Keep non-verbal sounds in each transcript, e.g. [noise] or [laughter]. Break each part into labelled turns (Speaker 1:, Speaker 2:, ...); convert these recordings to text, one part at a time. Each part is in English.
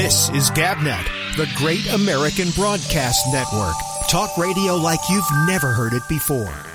Speaker 1: This is GabNet, the Great American Broadcast Network. Talk radio like you've never heard it before.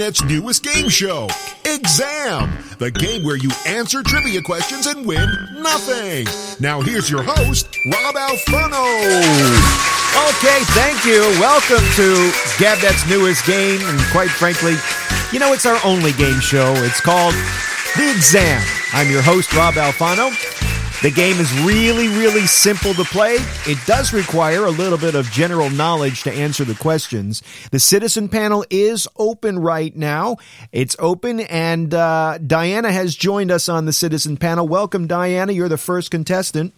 Speaker 1: Internet's newest game show, Exam, the game where you answer trivia questions and win nothing. Now here's your host, Rob Alfano.
Speaker 2: Okay, thank you. Welcome to GabNet's newest game, and quite frankly, you know, it's our only game show. It's called The Exam. I'm your host, Rob Alfano. The game is really, really simple to play. It does require a little bit of general knowledge to answer the questions. The citizen panel is open right now. It's open, and uh, Diana has joined us on the citizen panel. Welcome, Diana. You're the first contestant.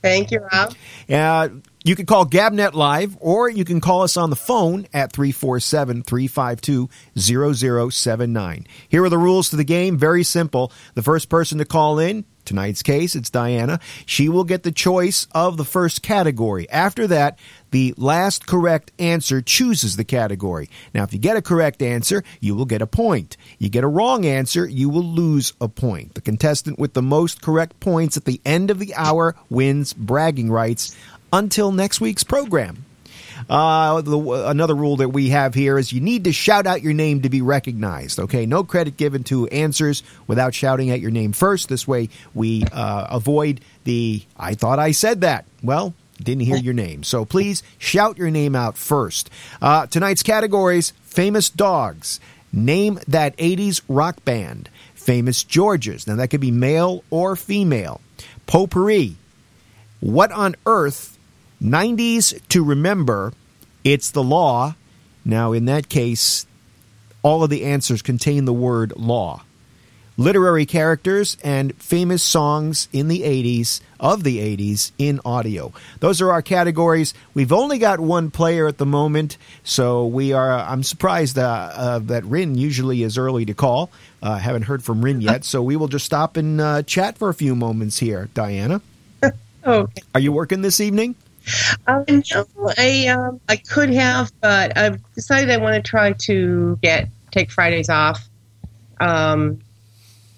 Speaker 3: Thank you, Rob.
Speaker 2: Uh, you can call Gabnet Live or you can call us on the phone at 347 352 0079. Here are the rules to the game. Very simple. The first person to call in, tonight's case, it's Diana. She will get the choice of the first category. After that, the last correct answer chooses the category. Now, if you get a correct answer, you will get a point. You get a wrong answer, you will lose a point. The contestant with the most correct points at the end of the hour wins bragging rights until next week's program. Uh, the, another rule that we have here is you need to shout out your name to be recognized. Okay, no credit given to answers without shouting out your name first. This way, we uh, avoid the "I thought I said that." Well, didn't hear your name, so please shout your name out first. Uh, tonight's categories: famous dogs, name that '80s rock band, famous Georges. Now that could be male or female. Potpourri. What on earth 90s to remember, it's the law. Now, in that case, all of the answers contain the word law. Literary characters and famous songs in the 80s, of the 80s, in audio. Those are our categories. We've only got one player at the moment, so we are. I'm surprised uh, uh, that Rin usually is early to call. Uh, haven't heard from Rin yet, so we will just stop and uh, chat for a few moments here. Diana, [laughs]
Speaker 3: Okay.
Speaker 2: are you working this evening?
Speaker 3: Um, no, I um, I could have, but I've decided I want to try to get take Fridays off. Um,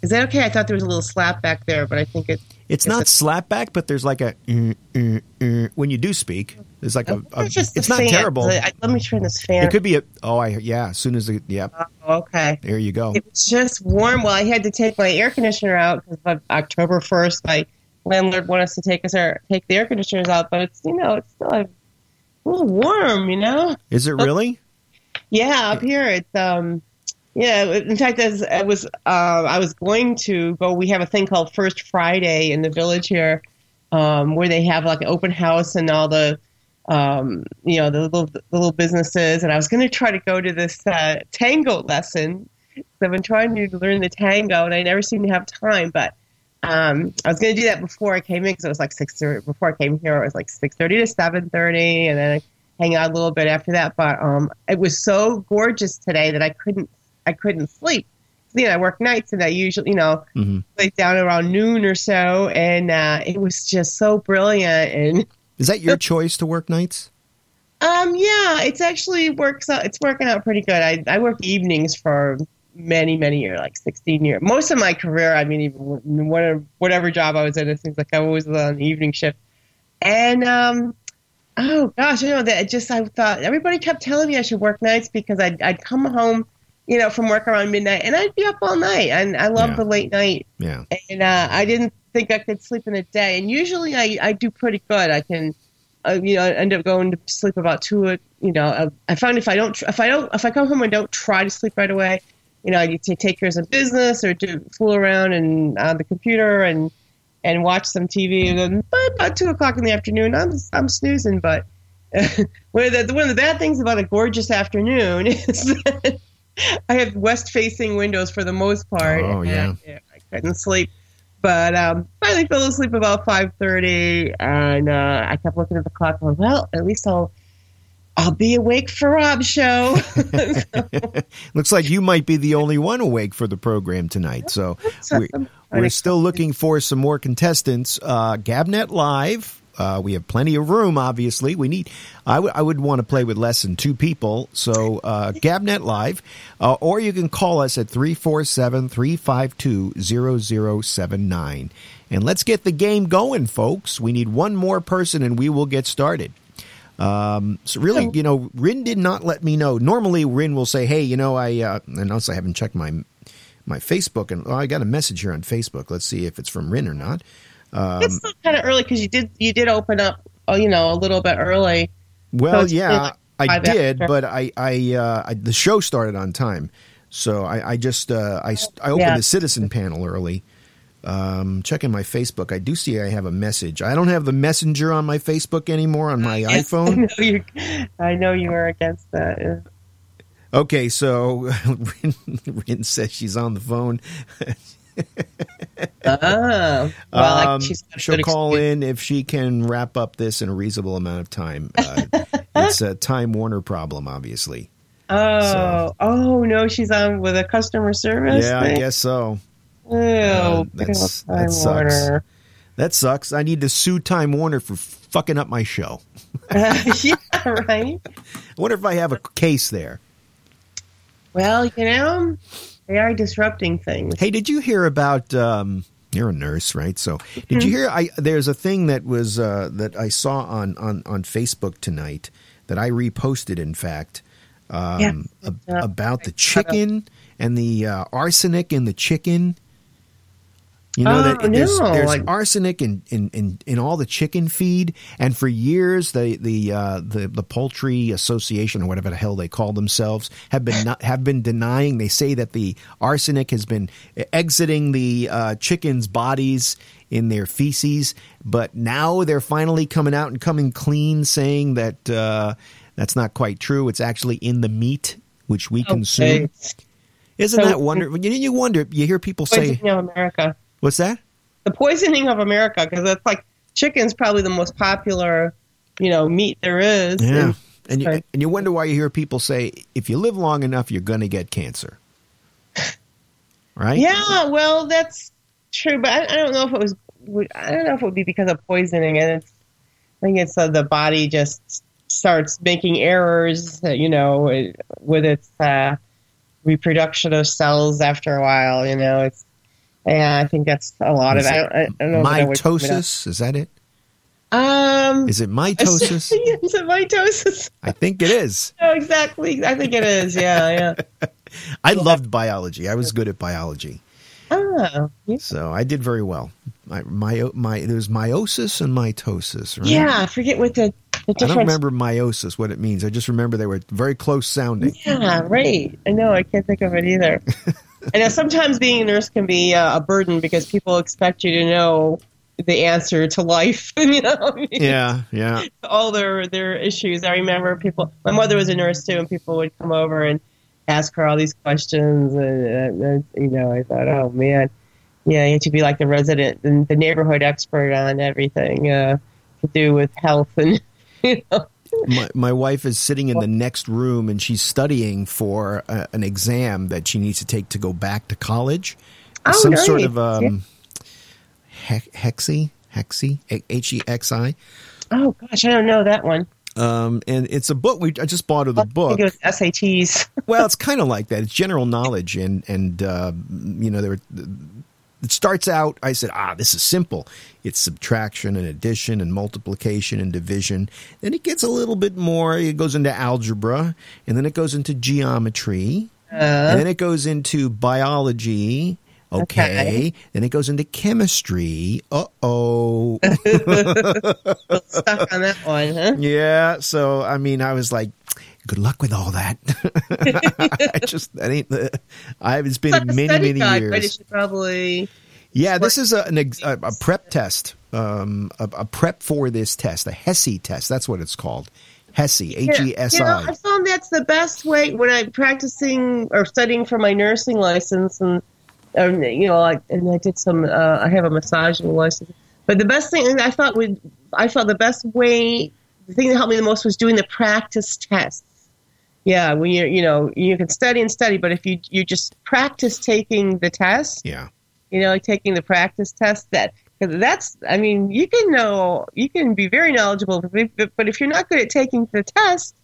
Speaker 3: is that okay? I thought there was a little slap back there, but I think it.
Speaker 2: It's not
Speaker 3: it's-
Speaker 2: slapback, but there's like a mm, mm, mm, when you do speak. There's like a, a
Speaker 3: It's just
Speaker 2: it's not
Speaker 3: fan.
Speaker 2: terrible.
Speaker 3: I, let me turn this fan.
Speaker 2: It could be a oh I yeah. As soon as it, yeah,
Speaker 3: Oh, okay.
Speaker 2: there you go.
Speaker 3: It was just warm. Well, I had to take my air conditioner out because of October first. My landlord want us to take us or take the air conditioners out, but it's you know it's still a little warm, you know.
Speaker 2: Is it really?
Speaker 3: Yeah, up here it's um yeah, in fact as I was uh, I was going to go we have a thing called First Friday in the village here um where they have like an open house and all the um you know the little the little businesses and I was going to try to go to this uh, tango lesson. So I've been trying to learn the tango and I never seem to have time, but um, I was going to do that before I came in because it was like six thirty. Before I came here, it was like six thirty to seven thirty, and then I hang out a little bit after that. But um, it was so gorgeous today that I couldn't I couldn't sleep. You know, I work nights, and I usually you know
Speaker 2: Mhm.
Speaker 3: lay down around noon or so, and uh, it was just so brilliant. And
Speaker 2: Is that your [laughs] choice to work nights?
Speaker 3: um, yeah, it's actually works out. It's working out pretty good. I I work evenings for many many years, like sixteen years. Most of my career, I mean, even whatever whatever job I was in, it seems like I was on the evening shift. And um, oh gosh, you know that just I thought everybody kept telling me I should work nights because I'd I'd come home, you know, from work around midnight, and I'd be up all night, and I love
Speaker 2: Yeah.
Speaker 3: the late night
Speaker 2: Yeah.
Speaker 3: and uh, I didn't think I could sleep in a day. And usually I, I do pretty good. I can, uh, you know, end up going to sleep about two. You know, uh, I found if I don't, if I don't, if I come home and don't try to sleep right away, you know, I need to take care of some business or do fool around and on the computer and and watch some TV. And then by about two o'clock in the afternoon, I'm I'm snoozing. But [laughs] one of the one of the bad things about a gorgeous afternoon [laughs] is that I have west facing windows for the most part.
Speaker 2: Oh, yeah.
Speaker 3: And, I couldn't sleep. But um, finally fell asleep about five thirty, and uh, I kept looking at the clock. Going, well, at least I'll I'll be awake for Rob's show. [laughs] [laughs]
Speaker 2: Looks like you might be the only one awake for the program tonight. So [laughs] we, we're still looking for some more contestants. Uh, Gabnet Live. Uh, we have plenty of room, obviously. We need, I, w- I would want to play with less than two people. So, uh, Gabnet Live, uh, or you can call us at 347 352 0079. And let's get the game going, folks. We need one more person and we will get started. Um, so really, you know, Rin did not let me know. Normally, Rin will say, "Hey, you know, I," uh, and also I haven't checked my my Facebook, and oh, I got a message here on Facebook. Let's see if it's from Rin or not. Um,
Speaker 3: it's still kind of early because you did you did open up, uh, you know, a little bit early.
Speaker 2: well,
Speaker 3: it's
Speaker 2: yeah,
Speaker 3: like
Speaker 2: I did,
Speaker 3: after.
Speaker 2: but I, I, uh, I, the show started on time, so I, I just, uh, I, I opened
Speaker 3: Yeah.
Speaker 2: the citizen panel early. Um, checking my Facebook, I do see I have a message. I don't have the messenger on my Facebook anymore on my [laughs] iPhone.
Speaker 3: I know you. I know you were against that. yeah.
Speaker 2: Okay, so [laughs] Rin, Rin says she's on the phone. [laughs]
Speaker 3: Oh, well,
Speaker 2: Um,
Speaker 3: a
Speaker 2: she'll call
Speaker 3: excuse.
Speaker 2: in if she can wrap up this in a reasonable amount of time. Uh, it's a Time Warner problem, obviously.
Speaker 3: Oh,
Speaker 2: So-
Speaker 3: oh no, she's on with a customer service.
Speaker 2: yeah, I guess so.
Speaker 3: Oh,
Speaker 2: Uh, that's- that sucks.
Speaker 3: Warner.
Speaker 2: That sucks. I need to sue Time Warner for fucking up my show. [laughs] [laughs]
Speaker 3: yeah, right.
Speaker 2: I wonder if I have a case there.
Speaker 3: Well, you know, they are disrupting things.
Speaker 2: Hey, did you hear about? Um, you're a nurse, right? So, did
Speaker 3: Mm-hmm.
Speaker 2: you hear? I there's a thing that was uh, that I saw on on on Facebook tonight that I reposted. In fact, um,
Speaker 3: Yeah.
Speaker 2: ab-
Speaker 3: Uh,
Speaker 2: about the
Speaker 3: I saw that.
Speaker 2: chicken and the uh, arsenic in the chicken. You know
Speaker 3: Oh,
Speaker 2: that there's,
Speaker 3: no,
Speaker 2: there's
Speaker 3: like-
Speaker 2: arsenic in, in, in, in all the chicken feed, and for years the the uh, the the poultry association or whatever the hell they call themselves have been not, have been denying. They say that the arsenic has been exiting the uh, chickens' bodies in their feces, but now they're finally coming out and coming clean, saying that uh, that's not quite true. It's actually in the meat which we consume. Isn't
Speaker 3: So-
Speaker 2: that wonderful? You, you wonder. You hear people say,
Speaker 3: America.
Speaker 2: "What's that?"
Speaker 3: The poisoning of America, because it's like chicken's probably the most popular, you know, meat there is.
Speaker 2: Yeah.
Speaker 3: And-
Speaker 2: And you, and you wonder why you hear people say, if you live long enough, you're going to get cancer. [laughs] Right?
Speaker 3: Yeah, well, that's true, but I, I don't know if it was. would- I don't know if it would be because of poisoning, and it's. I think it's uh, the body just starts making errors, you know, with its uh, reproduction of cells after a while. You know, it's. Yeah, I think that's a lot of.
Speaker 2: Is
Speaker 3: I I don't know. if I would-
Speaker 2: Mitosis? Is that it?
Speaker 3: Um.
Speaker 2: Is it mitosis? [laughs]
Speaker 3: is it mitosis?
Speaker 2: I think it is. [laughs]
Speaker 3: Oh, exactly. I think it is. Yeah, yeah. [laughs]
Speaker 2: I loved biology. I was good at biology.
Speaker 3: Oh, yeah.
Speaker 2: So I did very well. My, my, my, there's meiosis and mitosis, right?
Speaker 3: Yeah, I forget what the, the
Speaker 2: I don't remember meiosis, what it means. I just remember they were very close sounding.
Speaker 3: Yeah, right. I know. I can't think of it either. I know sometimes being a nurse can be uh, a burden because people expect you to know the answer to life. [laughs] you know,
Speaker 2: Yeah, yeah.
Speaker 3: all their their issues. I remember people. My mother was a nurse too, and people would come over and ask her all these questions, and, uh, you know, I thought, oh man, yeah, you have to be like the resident and the neighborhood expert on everything uh, to do with health and. [laughs] You know.
Speaker 2: My, my wife is sitting in the next room and she's studying for a, an exam that she needs to take to go back to college.
Speaker 3: Oh,
Speaker 2: Some sort of um, he- hexi, hexi, H E X I.
Speaker 3: Oh gosh, I don't know that one.
Speaker 2: Um, and it's a book. We I just bought her the
Speaker 3: I
Speaker 2: book.
Speaker 3: think it was SATs.
Speaker 2: Well, it's kind of like that. It's general knowledge, and and uh, you know there. were- It starts out. I said, ah, this is simple. It's subtraction and addition and multiplication and division. Then it gets a little bit more. It goes into algebra, and then it goes into geometry, and then it goes into biology. Okay.
Speaker 3: Okay.
Speaker 2: Then it goes into chemistry. Uh oh. [laughs]
Speaker 3: Stuck on that one, huh?
Speaker 2: Yeah, so I mean, I was like, "Good luck with all that." [laughs] I just that ain't the. I it's been
Speaker 3: It's
Speaker 2: many many
Speaker 3: guide, but it
Speaker 2: years.
Speaker 3: should probably.
Speaker 2: Yeah, this is a an, ex- a, a prep test, um, a, a prep for this test, a HESI test. That's what it's called, HESI, H E S
Speaker 3: You know,
Speaker 2: I.
Speaker 3: I found that's the best way when I'm practicing or studying for my nursing license, and um, you know, like, and I did some. Uh, I have a massage license. But the best thing I thought would, I felt the best way, the thing that helped me the most was doing the practice tests. Yeah, when you're, you know, you can study and study, but if you you just practice taking the test,
Speaker 2: Yeah.
Speaker 3: you know, like taking the practice test, that because that's, I mean, you can know, you can be very knowledgeable, but but if you're not good at taking the test,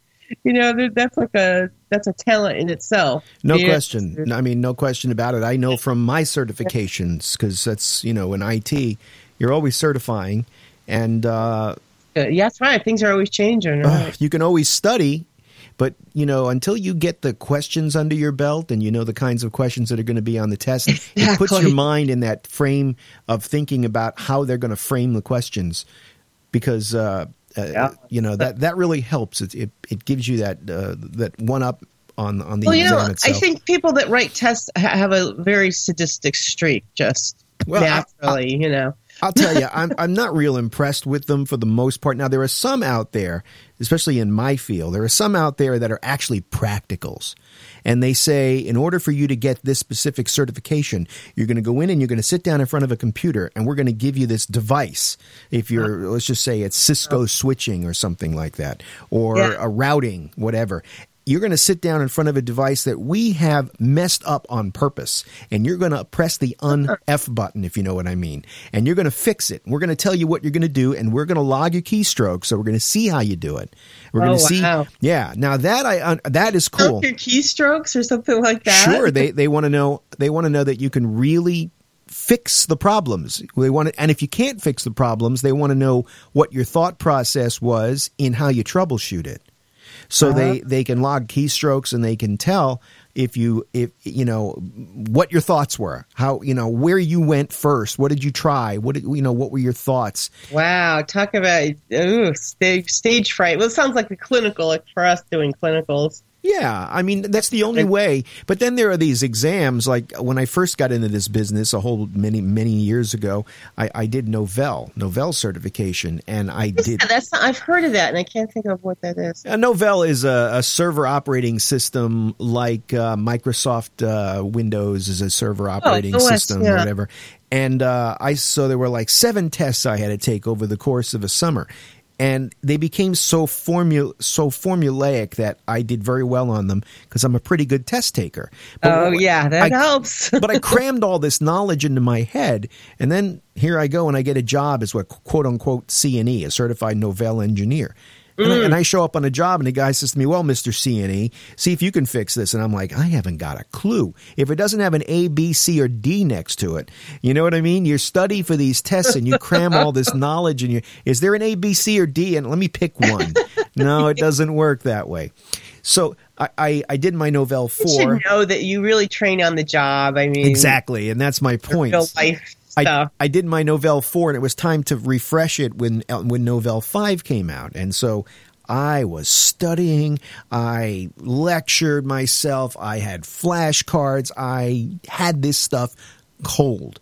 Speaker 3: you know, that's like a that's a talent in itself.
Speaker 2: No
Speaker 3: Yeah.
Speaker 2: question. I mean, no question about it. I know from my certifications because that's you know in IT, you're always certifying, and uh,
Speaker 3: Uh, yeah, that's right. Things are always changing. Right?
Speaker 2: you can always study. But you know, until you get the questions under your belt and you know the kinds of questions that are going to be on the test, it [laughs] puts your mind in that frame of thinking about how they're going to frame the questions. Because uh, uh,
Speaker 3: Yeah.
Speaker 2: you know that that really helps. It it, it gives you that uh, that one up on on the
Speaker 3: well, you know, I think people that write tests ha- have a very sadistic streak, just
Speaker 2: Well, I-
Speaker 3: naturally. you know,
Speaker 2: I'll tell you, I'm I'm not real impressed with them for the most part. Now there are some out there, especially in my field, there are some out there that are actually practicals. And they say in order for you to get this specific certification, you're going to go in and you're going to sit down in front of a computer and we're going to give you this device. If you're let's just say it's Cisco switching or something like that or
Speaker 3: Yeah.
Speaker 2: a routing, whatever. You're going to sit down in front of a device that we have messed up on purpose, and you're going to press the un-F [laughs] button, if you know what I mean. And you're going to fix it. We're going to tell you what you're going to do, and we're going to log your keystrokes, so we're going to see how you do it. We're
Speaker 3: Oh,
Speaker 2: going to see,
Speaker 3: wow.
Speaker 2: yeah. Now that I uh, that is cool.
Speaker 3: Your keystrokes or something like that.
Speaker 2: Sure, they they want to know they want to know that you can really fix the problems. They want to, and if you can't fix the problems, they want to know what your thought process was in how you troubleshoot it. So they uh-huh. they can log keystrokes and they can tell if you if you know what your thoughts were, how you know where you went first, what did you try, what did, you know what were your thoughts.
Speaker 3: Wow, talk about ooh, stage stage fright. Well, it sounds like the clinical, like for us doing clinicals.
Speaker 2: Yeah, I mean that's the only way. But then there are these exams. Like when I first got into this business, a whole many many years ago, I, I did Novell Novell certification, and I did.
Speaker 3: Yeah, that's I've heard of that, and I can't think of what that is.
Speaker 2: A Novell is a, a server operating system like uh, Microsoft uh, Windows is a server operating
Speaker 3: OS,
Speaker 2: system or whatever. And uh, I so there were like seven tests I had to take over the course of a summer, and they became so formula so formulaic that I did very well on them because I'm a pretty good test taker. But
Speaker 3: Oh yeah, that
Speaker 2: I-
Speaker 3: helps. [laughs]
Speaker 2: but I [laughs] crammed all this knowledge into my head, and then here I go and I get a job as what quote unquote C and E, a certified Novell engineer. And, I, and I mm. show up on a job, and the guy says to me, "Well, Mister CNE, E, see if you can fix this." And I'm like, "I haven't got a clue. If it doesn't have an A, B, C, or D next to it, you know what I mean? You study for these tests, and you cram all this knowledge, and you is there an A, B, C, or D? And let me pick one. no, it doesn't work that way. So I, I, I did my Novell four.
Speaker 3: you should know that you really train on the job. I mean,
Speaker 2: exactly, and that's my point.
Speaker 3: real life
Speaker 2: I. I did my Novell 4 and it was time to refresh it when uh, when Novell 5 came out. And so I was studying, I lectured myself, I had flashcards, I had this stuff cold.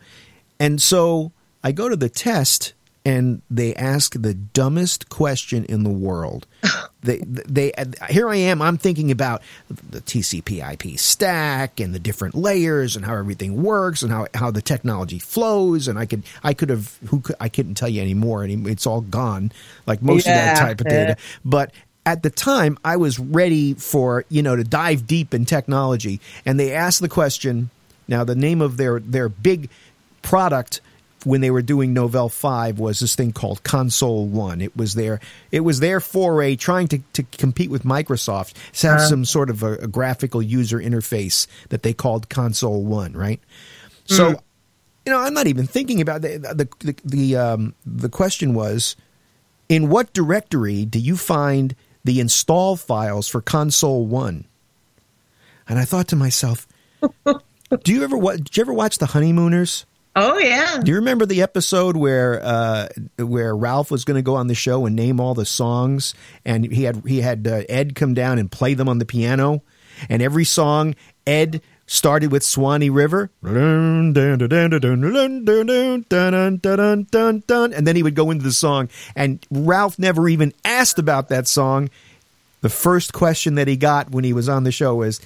Speaker 2: And so I go to the test and they ask the dumbest question in the world. [laughs] they they here I am I'm thinking about the TCP/IP stack and the different layers and how everything works and how how the technology flows and I could I could have who could, I couldn't tell you anymore. And it's all gone like most of that type of data. but at the time I was ready for you know to dive deep in technology. And they asked the question now the name of their their big product when they were doing Novell 5 was this thing called ConsoleOne. It was their it was their foray trying to, to compete with Microsoft to have some sort of a, a graphical user interface that they called ConsoleOne, right? So you know, I'm not even thinking about the the the, the um the question was in what directory do you find the install files for ConsoleOne? And I thought to myself, [laughs] do you ever wa- did you ever watch The Honeymooners?
Speaker 3: Oh yeah,
Speaker 2: Do you remember the episode where uh, where Ralph was going to go on the show and name all the songs, and he had he had uh, Ed come down and play them on the piano, and every song Ed started with Swanee River, and then he would go into the song, and Ralph never even asked about that song. The first question that he got when he was on the show was,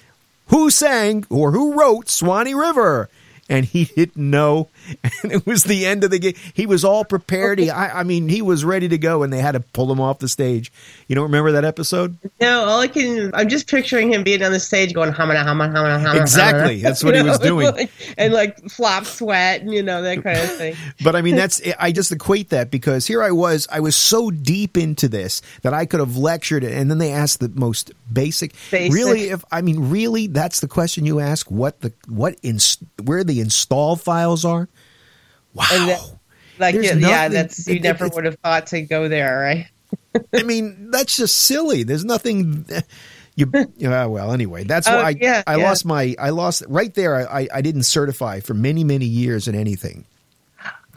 Speaker 2: "Who sang or who wrote Swanee River?" and he didn't know, [laughs] and it was the end of the game. He was all prepared. He, I, I mean, he was ready to go, and they had to pull him off the stage. You don't remember that episode?
Speaker 3: No, all I can. I'm just picturing him being on the stage going hamana hamana hamana hamana.
Speaker 2: Exactly, [laughs] that's what he was doing,
Speaker 3: and like flop sweat, and you know that kind of thing. [laughs]
Speaker 2: but I mean, that's I just equate that because here I was, I was so deep into this that I could have lectured it, and then they asked the most basic.
Speaker 3: Basic.
Speaker 2: Really, if I mean, really, that's the question you ask. What the what in where the install files are? Wow.
Speaker 3: Like
Speaker 2: There's
Speaker 3: yeah, yeah, that's you
Speaker 2: it-
Speaker 3: never
Speaker 2: it's-
Speaker 3: would have thought to go there, right?
Speaker 2: I mean, that's just silly. There's nothing. You, yeah, well, anyway, that's [laughs]
Speaker 3: Oh,
Speaker 2: why I,
Speaker 3: yeah,
Speaker 2: I
Speaker 3: yeah.
Speaker 2: lost my, I lost right there. I, I didn't certify for many, many years in anything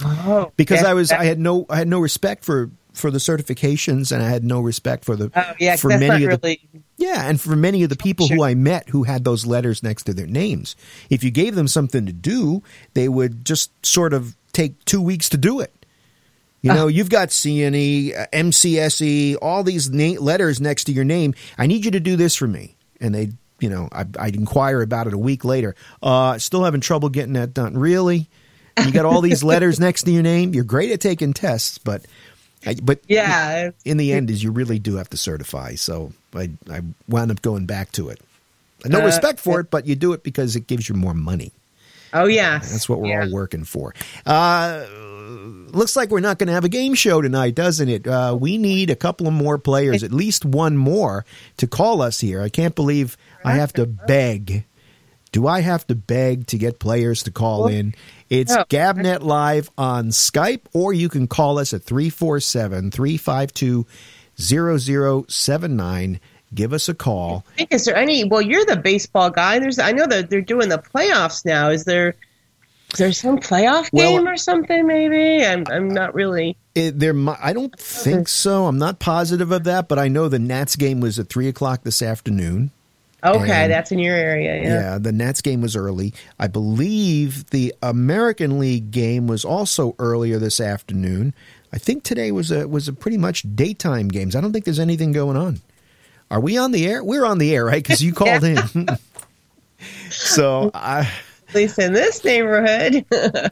Speaker 3: Oh,
Speaker 2: because
Speaker 3: yeah,
Speaker 2: I was, I had no, I had no respect for, for the certifications and I had no respect for the,
Speaker 3: Oh, yeah,
Speaker 2: for many of the, yeah, and for many of the people who I met who had those letters next to their names, if you gave them something to do, they would just sort of take two weeks to do it. You know, you've got CNE, uh, MCSE, E, all these na- letters next to your name. I need you to do this for me. And they, you know, I, I'd inquire about it a week later. Uh, still having trouble getting that done. Really? You got all these [laughs] letters next to your name. You're great at taking tests, but, but
Speaker 3: Yeah,
Speaker 2: in the end, is you really do have to certify. So I, I wound up going back to it. No
Speaker 3: Uh,
Speaker 2: respect for it, but you do it because it gives you more money.
Speaker 3: Oh yeah,
Speaker 2: That's what we're
Speaker 3: yeah.
Speaker 2: all working for. Uh, looks like we're not going to have a game show tonight, doesn't it? Uh, we need a couple of more players, at least one more, to call us here. I can't believe I have to beg. Do I have to beg to get players to call in? It's. Gabnet Live on Skype, or you can call us at 347 352 0079. Give us a call.
Speaker 3: I think, Is there any? Well, you're the baseball guy. There's. I know that they're doing the playoffs now. Is there? Is there some playoff
Speaker 2: Well-
Speaker 3: game or something? Maybe I'm. I'm not really.
Speaker 2: It, there, mi- I don't think so. I'm not positive of that, but I know the Nats game was at three o'clock this afternoon.
Speaker 3: Okay,
Speaker 2: And-
Speaker 3: that's in your area.
Speaker 2: Yeah.
Speaker 3: Yeah.
Speaker 2: the Nats game was early. I believe the American League game was also earlier this afternoon. I think today was a was a pretty much daytime games. I don't think there's anything going on. Are we on the air? We're on the air, right? Because you called in. [laughs] [laughs] so I.
Speaker 3: At least in this neighborhood. [laughs]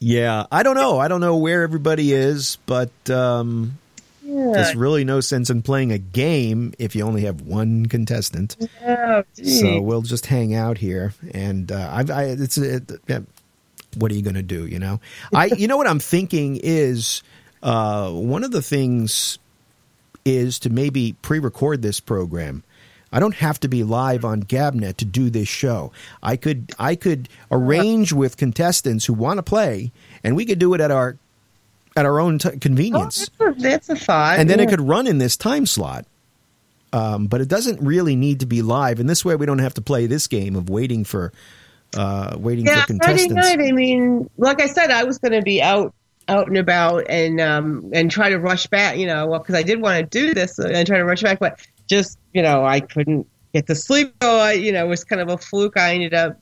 Speaker 2: Yeah, I don't know. I don't know where everybody is, but um,
Speaker 3: yeah.
Speaker 2: there's really no sense in playing a game if you only have one contestant.
Speaker 3: Oh.
Speaker 2: So we'll just hang out here, and uh, I've, I, it's it, yeah, what are you going to do? You know, I you know what I'm thinking is uh, one of the things is to maybe pre-record this program. I don't have to be live on Gabnet to do this show. I could I could arrange with contestants who want to play, and we could do it at our at our own t-
Speaker 3: Oh,
Speaker 2: convenience
Speaker 3: that's, a, that's a thought.
Speaker 2: and then it could run in this time slot. Um, but it doesn't really need to be live, and this way we don't have to play this game of waiting for uh, waiting
Speaker 3: Yeah,
Speaker 2: for
Speaker 3: Friday
Speaker 2: contestants.
Speaker 3: night. I mean, like I said, I was going to be out, out and about, and um, and try to rush back. You know, well, because I did want to do this and try to rush back, but just you know, I couldn't get to sleep. So I, you know, it was kind of a fluke. I ended up,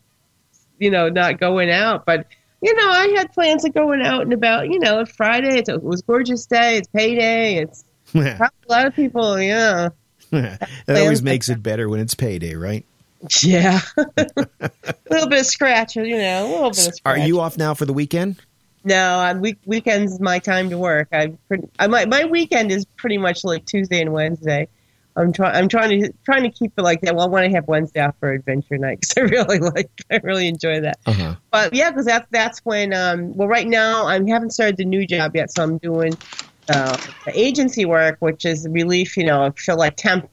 Speaker 3: you know, not going out, but. You know, I had plans of going out and about. You know, it's Friday. It's a, it was a gorgeous day. It's payday. It's a lot of people. Yeah, [laughs]
Speaker 2: that always makes it better when it's payday, right?
Speaker 3: yeah. [laughs] [laughs] a little bit of scratch. You know, a little bit of
Speaker 2: Are you off now for the weekend?
Speaker 3: No, on week weekends is my time to work. I, pretty, I my my weekend is pretty much like Tuesday and Wednesday. I'm trying I'm trying to trying to keep it like that. Well, I want to have Wednesday off for adventure night because [laughs] I really like I really enjoy that.
Speaker 2: Uh-huh.
Speaker 3: But yeah, because that's that's when um well right now I haven't started the new job yet, so I'm doing uh, the agency work, which is relief. You know, feel like temp,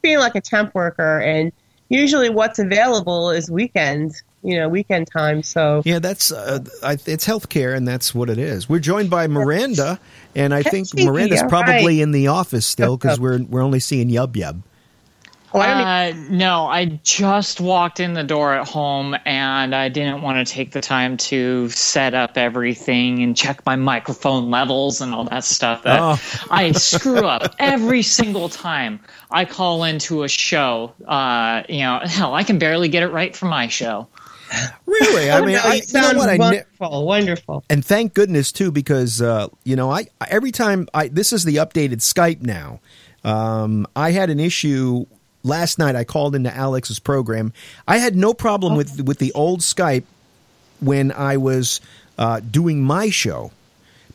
Speaker 3: being like a temp worker, and usually what's available is weekends. You know, weekend time. So
Speaker 2: Yeah, that's uh, I, it's healthcare, and that's what it is. We're joined by Miranda, and I think
Speaker 3: Hey,
Speaker 2: Miranda's probably
Speaker 3: right.
Speaker 2: in the office still because we're we're only seeing Yub Yub.
Speaker 3: oh, I don't
Speaker 4: Uh, no, I just walked in the door at home and I didn't want to take the time to set up everything and check my microphone levels and all that stuff. That
Speaker 2: Oh.
Speaker 4: I [laughs] screw up every single time I call into a show. Uh, you know, hell, I can barely get it right for my show.
Speaker 2: Really? I [laughs] mean,
Speaker 3: no,
Speaker 2: I,
Speaker 3: it
Speaker 2: you know what? I ne-
Speaker 3: wonderful, wonderful.
Speaker 2: and thank goodness too because uh, you know I I- every time I this is the updated Skype now. Um, I had an issue last night. I called into Alex's program. I had no problem with with the old Skype when I was uh, doing my show.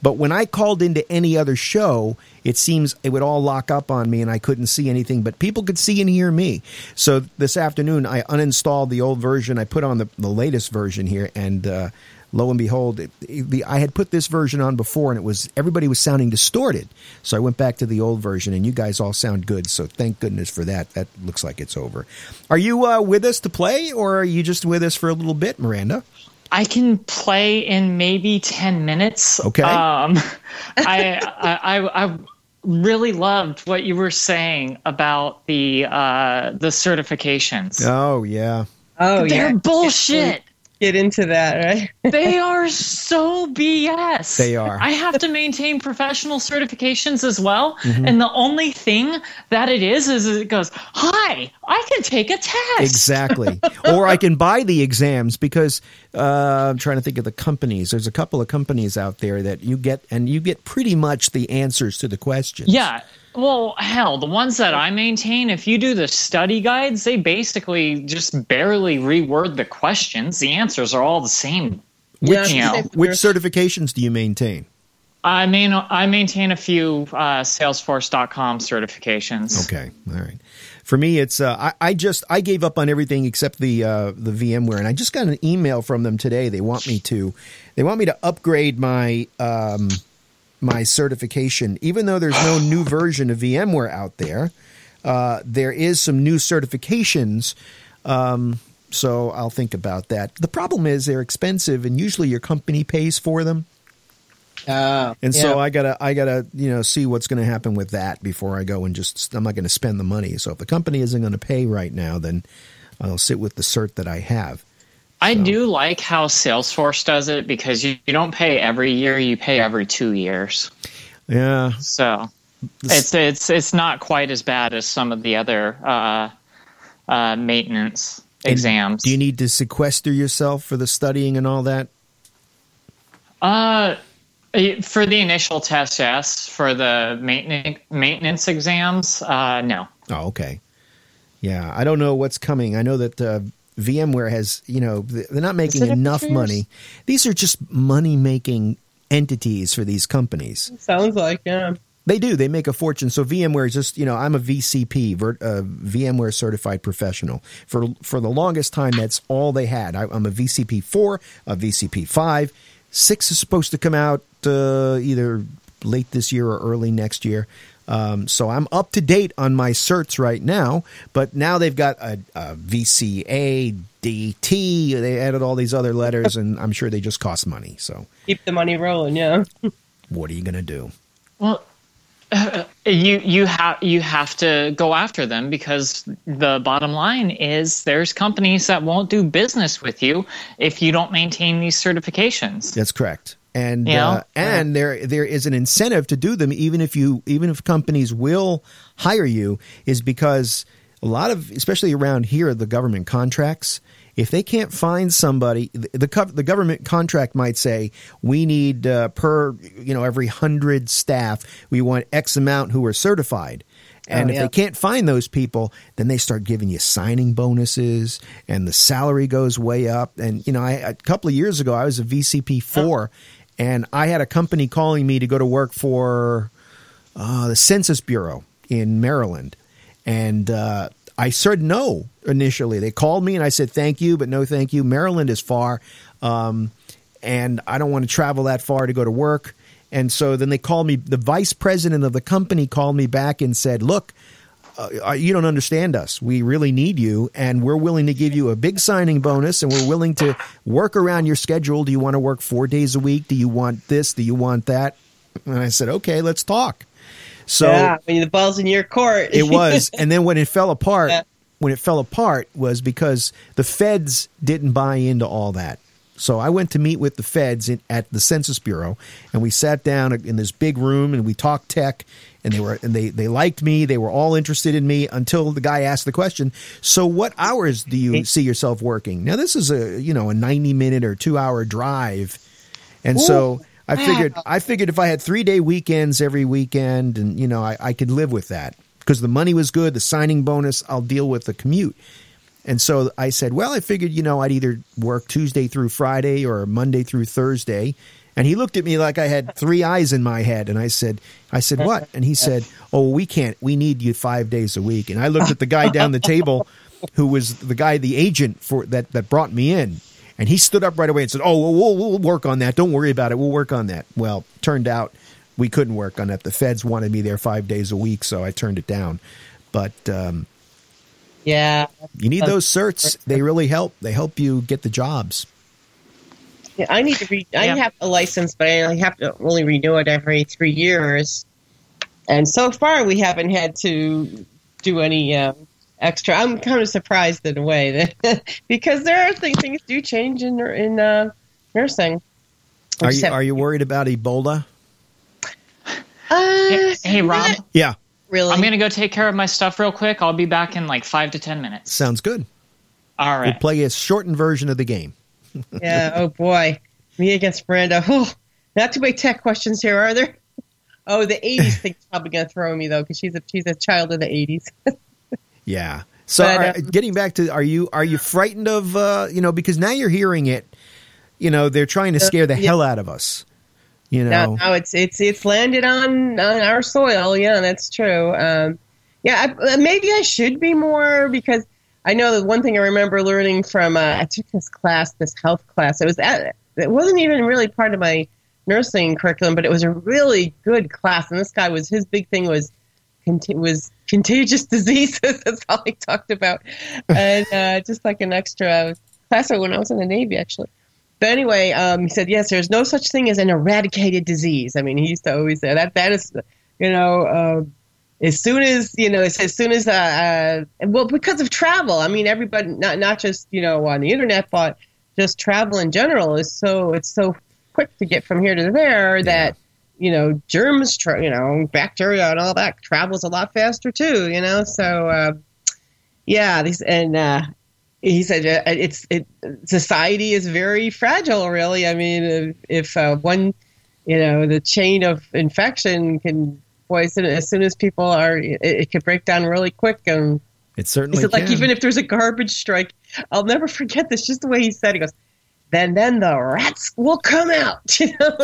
Speaker 2: But when I called into any other show, it seems it would all lock up on me and I couldn't see anything, but people could see and hear me. So this afternoon, I uninstalled the old version. I put on the, the latest version here, and uh, lo and behold, it, the, I had put this version on before and it was everybody was sounding distorted. So I went back to the old version, and you guys all sound good. So thank goodness for that. That looks like it's over. Are you uh, with us to play, or are you just with us for a little bit, Miranda?
Speaker 4: I can play in maybe ten minutes.
Speaker 2: Okay.
Speaker 4: Um, [laughs] I, I, I I really loved what you were saying about the uh, the certifications.
Speaker 2: Oh yeah.
Speaker 3: Oh
Speaker 4: They're
Speaker 3: yeah.
Speaker 4: bullshit.
Speaker 3: Get into that, right?
Speaker 4: they [laughs] are so BS.
Speaker 2: They are.
Speaker 4: I have to maintain professional certifications as well.
Speaker 2: Mm-hmm.
Speaker 4: And the only thing that it is is it goes, Hi, I can take a test.
Speaker 2: Exactly. [laughs] or I can buy the exams because uh, I'm trying to think of the companies. There's a couple of companies out there that you get, and you get pretty much the answers to the questions.
Speaker 4: Yeah. Well, hell, the ones that I maintain, if you do the study guides, they basically just barely reword the questions. The answers are all the same.
Speaker 3: Yeah,
Speaker 4: you know,
Speaker 2: Which certifications do you maintain?
Speaker 4: I mean, I maintain a few uh, Salesforce.com certifications.
Speaker 2: Okay, all right. For me, it's uh, I, I just I gave up on everything except the uh, the VMware, and I just got an email from them today. They want me to they want me to upgrade my um, my certification, even though there's no new version of VMware out there. Uh, there is some new certifications. Um, so I'll think about that. The problem is they're expensive, and usually your company pays for them.
Speaker 3: Oh,
Speaker 2: And so. I gotta, I gotta, you know, see what's going to happen with that before I go and just. I'm not going to spend the money. So if the company isn't going to pay right now, then I'll sit with the cert that I have.
Speaker 4: I do like how Salesforce does it because you, you don't pay every year, you pay every two years.
Speaker 2: Yeah,
Speaker 4: So it's it's it's not quite as bad as some of the other uh, uh, maintenance exams.
Speaker 2: Do you need to sequester yourself for the studying and all that?
Speaker 4: Uh, for the initial test, yes. For the maintenance maintenance exams, uh, no.
Speaker 2: Oh, okay. Yeah, I don't know what's coming. I know that uh, VMware has, you know, they're not making enough
Speaker 3: years?
Speaker 2: money. These are just money making entities for these companies.
Speaker 3: sounds like yeah.
Speaker 2: They do. They make a fortune. So VMware is just, you know, I'm a VCP, uh, VMware certified professional. For for the longest time, that's all they had. I, I'm a VCP four, a VCP five. Six is supposed to come out uh, either late this year or early next year. Um, so I'm up to date on my certs right now. But now they've got a, a VCA, DT. They added all these other letters, and I'm sure they just cost money. So
Speaker 3: Keep the money rolling, yeah. [laughs]
Speaker 2: what are you going to do?
Speaker 4: Well, uh, you you have you have to go after them because the bottom line is there's companies that won't do business with you if you don't maintain these certifications.
Speaker 2: That's correct. And
Speaker 4: know?
Speaker 2: uh, and there there is an incentive to do them even if you even if companies will hire you is because a lot of especially around here the government contracts if they can't find somebody the the, the government contract might say we need uh, per you know every 100 staff we want x amount who are certified and
Speaker 3: Oh,
Speaker 2: if
Speaker 3: yeah.
Speaker 2: they can't find those people, then they start giving you signing bonuses, and the salary goes way up. And you know, I, a couple of years ago, I was a VCP four, and I had a company calling me to go to work for uh, the Census Bureau in Maryland, and uh, I said no initially. They called me, and I said thank you, but no thank you. Maryland is far, um, and I don't want to travel that far to go to work. And so then they called me. The vice president of the company called me back and said, "Look, uh, you don't understand us. We really need you, and we're willing to give you a big signing bonus, and we're willing to work around your schedule. Do you want to work four days a week? Do you want this? Do you want that?" And I said, "Okay, let's talk." So
Speaker 3: yeah, I mean the ball's in your court.
Speaker 2: it was, [laughs] and then when it fell apart,
Speaker 3: Yeah.
Speaker 2: when it fell apart was because the feds didn't buy into all that. So I went to meet with the feds in, at the Census Bureau, and we sat down in this big room and we talked tech. And they were and they they liked me. They were all interested in me until the guy asked the question. So, what hours do you see yourself working? Now, this is a you know a ninety minute or two hour drive, and so I figured I figured if I had three day weekends every weekend, and you know I, I could live with that because the money was good, the signing bonus. I'll deal with the commute. And so I said, well, I figured, you know, I'd either work Tuesday through Friday or Monday through Thursday. And he looked at me like I had three eyes in my head. And I said, I said, what? And he said, oh, we can't. We need you five days a week. And I looked at the guy down the table who was the guy, the agent for that, that brought me in. And he stood up right away and said, oh, we'll, we'll, work on that. Don't worry about it. We'll work on that. Well, turned out we couldn't work on that. The feds wanted me there five days a week. So I turned it down. But, um,
Speaker 3: Yeah.
Speaker 2: you need those certs. They really help. They help you get the jobs.
Speaker 3: Yeah, I need to re- I
Speaker 4: Yeah.
Speaker 3: have a license, but I have to only renew it every three years. And so far, we haven't had to do any um, extra. I'm kind of surprised in a way that [laughs] because there are things things do change in in uh, nursing.
Speaker 2: Are you
Speaker 3: have-
Speaker 2: are you worried about Ebola?
Speaker 3: Uh,
Speaker 4: Hey, hey, Rob,
Speaker 2: Yeah,
Speaker 3: really.
Speaker 4: I'm gonna go take care of my stuff real quick. I'll be back in like five to ten minutes.
Speaker 2: sounds good.
Speaker 4: All right.
Speaker 2: We'll play a shortened version of the game. [laughs]
Speaker 3: yeah. Oh boy, me against Brenda. [laughs] Oh, not too many tech questions here, are there? [laughs] Oh, the '80s thing's probably gonna throw me though, because she's a she's a child of the '80s.
Speaker 2: Yeah. So,
Speaker 3: But,
Speaker 2: are,
Speaker 3: uh,
Speaker 2: getting back to, are you are you frightened of uh, you know because now you're hearing it, you know they're trying to scare the
Speaker 3: Uh, yeah.
Speaker 2: hell out of us. You
Speaker 3: Now,
Speaker 2: know,
Speaker 3: now it's it's it's landed on, on our soil. Yeah, that's true. Um, yeah, I, uh, maybe I should be more because I know that one thing I remember learning from uh, I took this class, this health class. It was at, it wasn't even really part of my nursing curriculum, but it was a really good class. And this guy was his big thing was conti- was contagious [laughs] diseases. [laughs] That's all he talked about, and uh, just like an extra class when I was in the Navy, actually. But anyway, um, he said, yes, there's no such thing as an eradicated disease. I mean, he used to always say that. That is, you know, uh, as soon as you know, as soon as uh, uh, well, because of travel. I mean, everybody, not not just you know on the internet, but just travel in general is so it's so quick to get from here to there that you know germs, tra- you know, bacteria and all that travels a lot faster too. You know, so uh, yeah, these and. Uh, he said uh, it's it society is very fragile really i mean if, if uh, one you know the chain of infection can poison as soon as people are it, it could break down really quick and
Speaker 2: it
Speaker 3: he
Speaker 2: certainly
Speaker 3: said like
Speaker 2: can.
Speaker 3: even if there's a garbage strike i'll never forget this just the way he said it. he goes then then the rats will come out [laughs] you know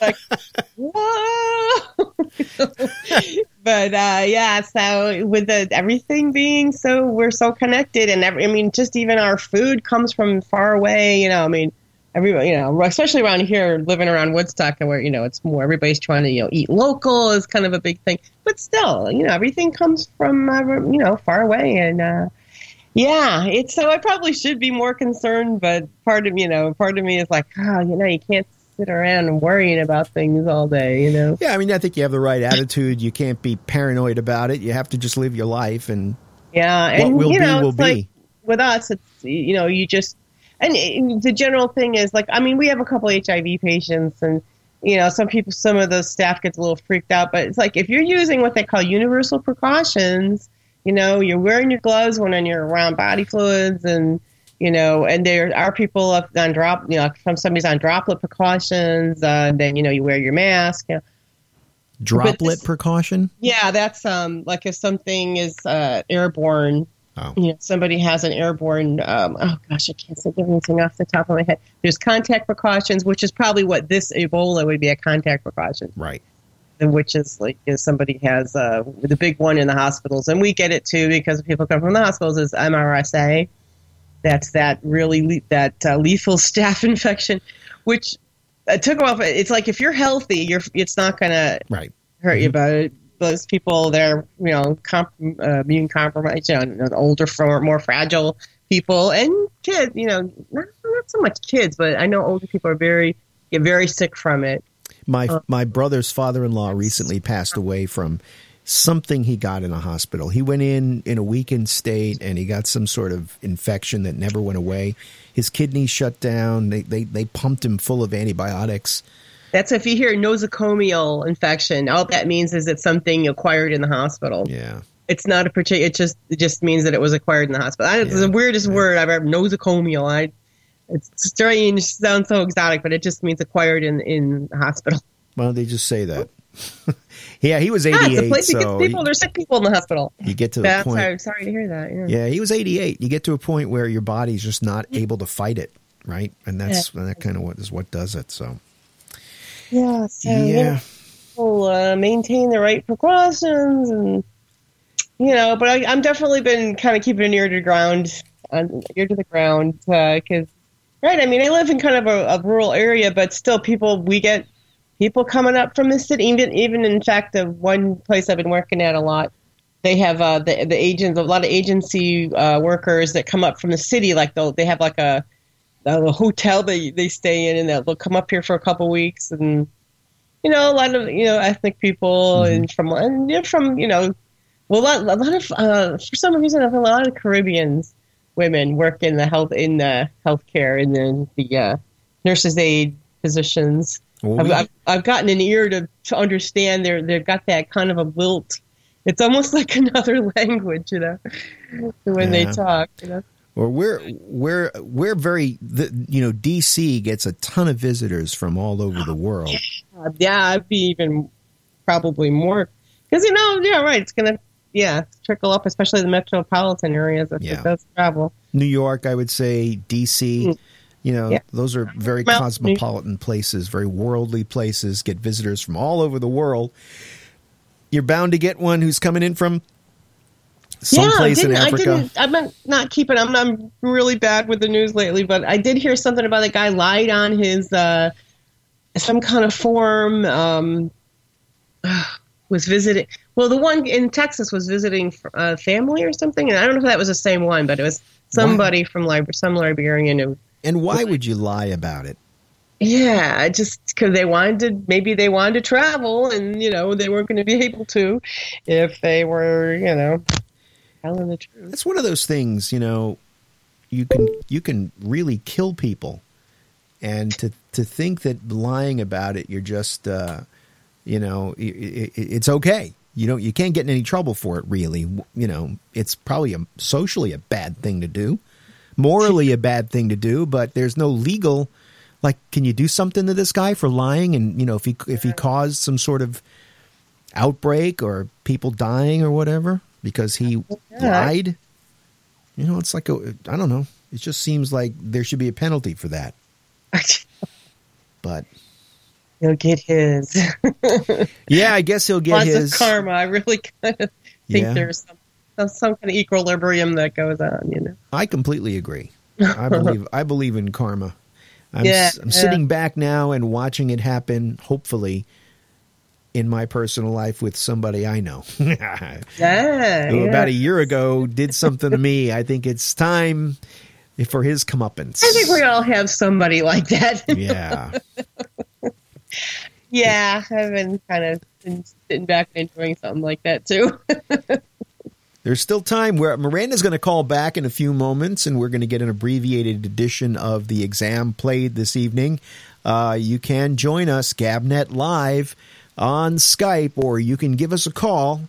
Speaker 3: like [laughs] whoa [laughs] but uh, yeah, so with the everything being so we're so connected, and every, I mean, just even our food comes from far away. You know, I mean, everybody, you know, especially around here, living around Woodstock, and where you know it's more everybody's trying to you know eat local is kind of a big thing. But still, you know, everything comes from uh, you know far away, and uh, yeah, it's so I probably should be more concerned, but part of you know part of me is like, oh, you know, you can't sit around and worrying about things all day, you know.
Speaker 2: yeah, I mean, I think you have the right attitude. You can't be paranoid about it. You have to just live your life, and
Speaker 3: Yeah, and
Speaker 2: will
Speaker 3: you know,
Speaker 2: be will
Speaker 3: it's like with us, it's you know, you just and it- the general thing is like, I mean, we have a couple HIV patients, and you know, some people, some of the staff gets a little freaked out, but it's like if you're using what they call universal precautions, you know, you're wearing your gloves when you're around body fluids, and you know, and there are people up on drop, you know, from somebody's on droplet precautions, uh, then you know, you wear your mask. You know.
Speaker 2: Droplet
Speaker 3: this-
Speaker 2: precaution.
Speaker 3: Yeah, that's um like if something is uh, airborne
Speaker 2: Oh,
Speaker 3: you know, somebody has an airborne, um, oh gosh, I can't think of anything off the top of my head. There's contact precautions, which is probably what this Ebola would be a contact precaution,
Speaker 2: right.
Speaker 3: Which is like if somebody has uh, the big one in the hospitals, and we get it too because people come from the hospitals is MRSA. That's that really le- that uh, lethal [laughs] staph infection, which uh, took off. It's like if you're healthy, you're it's not gonna
Speaker 2: Right.
Speaker 3: hurt you, but those people they're you know comp, uh, immune compromised, you know, older, more fragile people, and kids. You know, not, not so much kids, but I know older people are very get very sick from it.
Speaker 2: My
Speaker 3: Uh,
Speaker 2: my brother's father-in-law recently passed away from something he got in a hospital. He went in in a weakened state and he got some sort of infection that never went away. His kidneys shut down. They they they pumped him full of antibiotics.
Speaker 3: That's if you hear nosocomial infection, all that means is it's something acquired in the hospital.
Speaker 2: Yeah.
Speaker 3: It's not a particular. It just it just means that it was acquired in the hospital. I, It's the weirdest word I've ever nosocomial. I it's strange, sounds so exotic, but it just means acquired in in hospital.
Speaker 2: Why don't they just say that? [laughs] yeah, he was
Speaker 3: Yeah, it's
Speaker 2: 88.
Speaker 3: a place
Speaker 2: so
Speaker 3: get people. There's sick people in the hospital.
Speaker 2: you get to the
Speaker 3: That's
Speaker 2: point.
Speaker 3: sorry, sorry to hear that. Yeah.
Speaker 2: Yeah, he was 88. You get to a point where your body's just not able to fight it, right? And that's and that kind of what is what does it. So
Speaker 3: Yeah. So,
Speaker 2: yeah,
Speaker 3: people, uh, maintain the right precautions and you know but I, i'm definitely been kind of keeping an ear to the ground an ear to the ground because right i mean i live in kind of a, a rural area but still people we get people coming up from the city even even in fact the one place i've been working at a lot they have uh, the the agents a lot of agency uh, workers that come up from the city like they'll they have like a a hotel they they stay in and they'll, come up here for a couple weeks and you know, a lot of you know ethnic people and from and from you know, well, a lot, a lot of uh, for some reason, a lot of Caribbeans women work in the health in the healthcare and then the uh, nurses aid positions.
Speaker 2: Well,
Speaker 3: I've, I've, I've gotten an ear to, to understand they're they've got that kind of a lilt. It's almost [laughs] like another language, you know, when
Speaker 2: Yeah.
Speaker 3: they talk. You know,
Speaker 2: Well, we're we're we're very the, you know DC gets a ton of visitors from all over the world.
Speaker 3: Yeah, I'd be even probably more because you know, yeah, right. It's gonna yeah trickle up, especially the metropolitan areas if
Speaker 2: Yeah.
Speaker 3: it does travel.
Speaker 2: New York, I would say DC. You know,
Speaker 3: Mm. Yeah.
Speaker 2: those are very
Speaker 3: Well,
Speaker 2: cosmopolitan places, very worldly places. Get visitors from all over the world. You're bound to get one who's coming in from someplace
Speaker 3: yeah, I
Speaker 2: in
Speaker 3: didn't, I
Speaker 2: Africa.
Speaker 3: didn't. I'm not, not keeping. I'm, I'm really bad with the news lately, but I did hear something about a guy lied on his uh, some kind of form. Um, [sighs] was visiting. Well, the one in Texas was visiting a family or something, and I don't know if that was the same one, but it was somebody from Liber- some Liberian who
Speaker 2: And why would you lie about it?
Speaker 3: Yeah, just because they wanted to, maybe they wanted to travel, and you know they weren't going to be able to if they were, you know, telling the truth.
Speaker 2: It's one of those things, you know, you can you can really kill people, and to to think that lying about it, you're just, uh, you know, i i it's okay. You don't you can't get in any trouble for it. Really, you know, it's probably a socially a bad thing to do, morally a bad thing to do, but there's no legal. Like, can you do something to this guy for lying? And you know, if he if he caused some sort of outbreak or people dying or whatever because he
Speaker 3: Yeah.
Speaker 2: lied. You know, it's like a I don't know. It just seems like there should be a penalty for that. [laughs] But
Speaker 3: He'll get his. [laughs]
Speaker 2: yeah, I guess he'll get
Speaker 3: Lots
Speaker 2: his.
Speaker 3: of karma. I really kind of think
Speaker 2: Yeah.
Speaker 3: there's some, some kind of equilibrium that goes on. You know.
Speaker 2: I completely agree. I [laughs] believe I believe in karma. I'm,
Speaker 3: Yeah,
Speaker 2: I'm
Speaker 3: yeah.
Speaker 2: sitting back now and watching it happen. Hopefully, in my personal life with somebody I know. [laughs]
Speaker 3: Yeah.
Speaker 2: who about a year ago did something to me. I think it's time for his comeuppance.
Speaker 3: I think we all have somebody like that.
Speaker 2: yeah.
Speaker 3: Yeah, I've been kind of sitting back and enjoying something like that too. [laughs]
Speaker 2: There's still time where Miranda's going to call back in a few moments, and we're going to get an abbreviated edition of the exam played this evening. Uh, you can join us, Gabnet Live, on Skype, or you can give us a call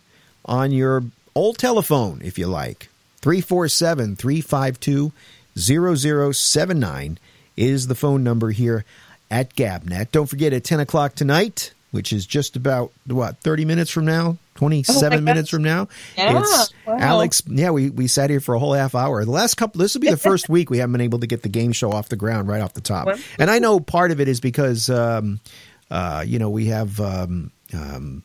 Speaker 2: on your old telephone if you like. 347 352 0079 is the phone number here at Gabnet. Don't forget at 10 o'clock tonight, which is just about, what, 30 minutes from now? 27
Speaker 3: gosh.
Speaker 2: minutes from now?
Speaker 3: Yeah,
Speaker 2: it's
Speaker 3: wow.
Speaker 2: Alex. Yeah, we, we sat here for a whole half hour. The last couple, this will be the [laughs] first week we haven't been able to get the game show off the ground right off the top. And I know part of it is because, um, uh, you know, we have um, um,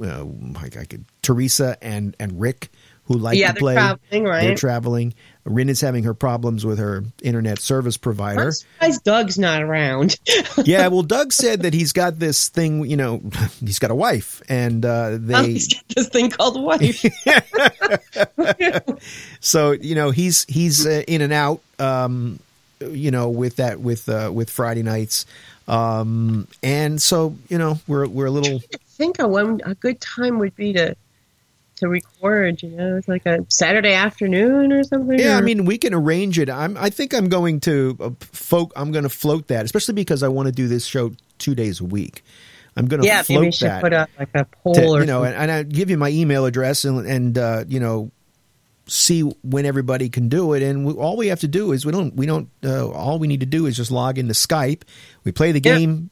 Speaker 2: uh, I, I could, Teresa and, and Rick who like
Speaker 3: Yeah,
Speaker 2: to
Speaker 3: they're
Speaker 2: play.
Speaker 3: traveling, right?
Speaker 2: They're traveling. Rin is having her problems with her internet service provider.
Speaker 3: I'm surprised Doug's not around. [laughs]
Speaker 2: yeah, well, Doug said that he's got this thing. You know, [laughs] he's got a wife, and uh,
Speaker 3: Oh,
Speaker 2: they.
Speaker 3: he's got this thing called wife. [laughs]
Speaker 2: so you know he's he's uh, in and out um you know with that with uh with friday nights um and so you know we're we're a little
Speaker 3: I think a one a good time would be to to record. You know, it's like a Saturday afternoon or something.
Speaker 2: yeah i mean we can arrange it i'm i think i'm going to uh, folk i'm going to float that especially because i want to do this show two days a week i'm going to
Speaker 3: yeah,
Speaker 2: float
Speaker 3: maybe
Speaker 2: that
Speaker 3: put up like a poll
Speaker 2: to,
Speaker 3: or
Speaker 2: you know,
Speaker 3: something.
Speaker 2: and, and I give you my email address and and uh, you know, see when everybody can do it. And we, all we have to do is we don't we don't uh, all we need to do is just log into Skype. We play the game,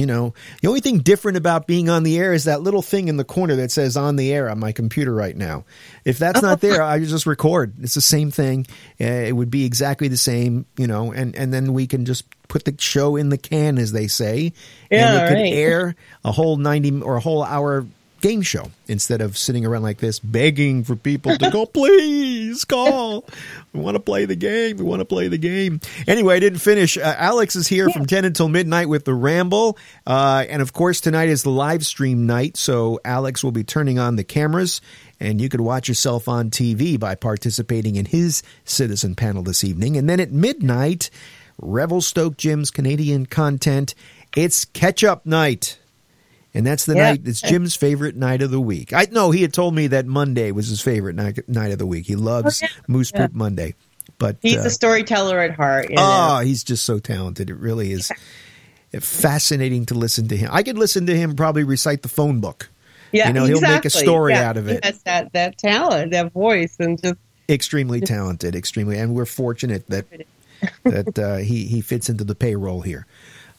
Speaker 2: you know, the only thing different about being on the air is that little thing in the corner that says on the air on my computer right now. If that's not there, I just record. It's the same thing. Uh, it would be exactly the same, you know, and, and then we can just put the show in the can, as they say.
Speaker 3: Yeah,
Speaker 2: and it could
Speaker 3: right.
Speaker 2: air a whole 90 or a whole hour game show instead of sitting around like this begging for people to go, [laughs] please call. We want to play the game. We want to play the game. Anyway, I didn't finish. Uh, Alex is here from 10 until midnight with the Ramble. Uh, and of course, tonight is the live stream night. So Alex will be turning on the cameras and you could watch yourself on TV by participating in his citizen panel this evening. And then at midnight, Revelstoke Jim's Canadian content. It's catch up night. And that's the
Speaker 3: Yeah.
Speaker 2: night. It's Jim's favorite night of the week. I know he had told me that Monday was his favorite night, night of the week. He loves
Speaker 3: Oh, yeah.
Speaker 2: Moose Poop Monday, but
Speaker 3: He's
Speaker 2: uh,
Speaker 3: a storyteller at heart. You know?
Speaker 2: oh, he's just so talented. It really is fascinating to listen to him. I could listen to him probably recite the phone book.
Speaker 3: yeah,
Speaker 2: you know, he'll make a
Speaker 3: exactly.
Speaker 2: story
Speaker 3: Yeah,
Speaker 2: out of
Speaker 3: he
Speaker 2: it.
Speaker 3: has that that talent, that voice, and just
Speaker 2: Extremely talented, extremely, and we're fortunate that [laughs] that uh, he he fits into the payroll here.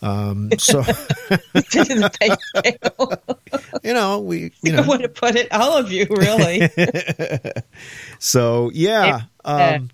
Speaker 2: Um, so
Speaker 3: to the pay scale.
Speaker 2: you know we you
Speaker 3: I
Speaker 2: know
Speaker 3: would have put it, all of you, really. [laughs]
Speaker 2: So yeah,
Speaker 3: Yeah.
Speaker 2: um,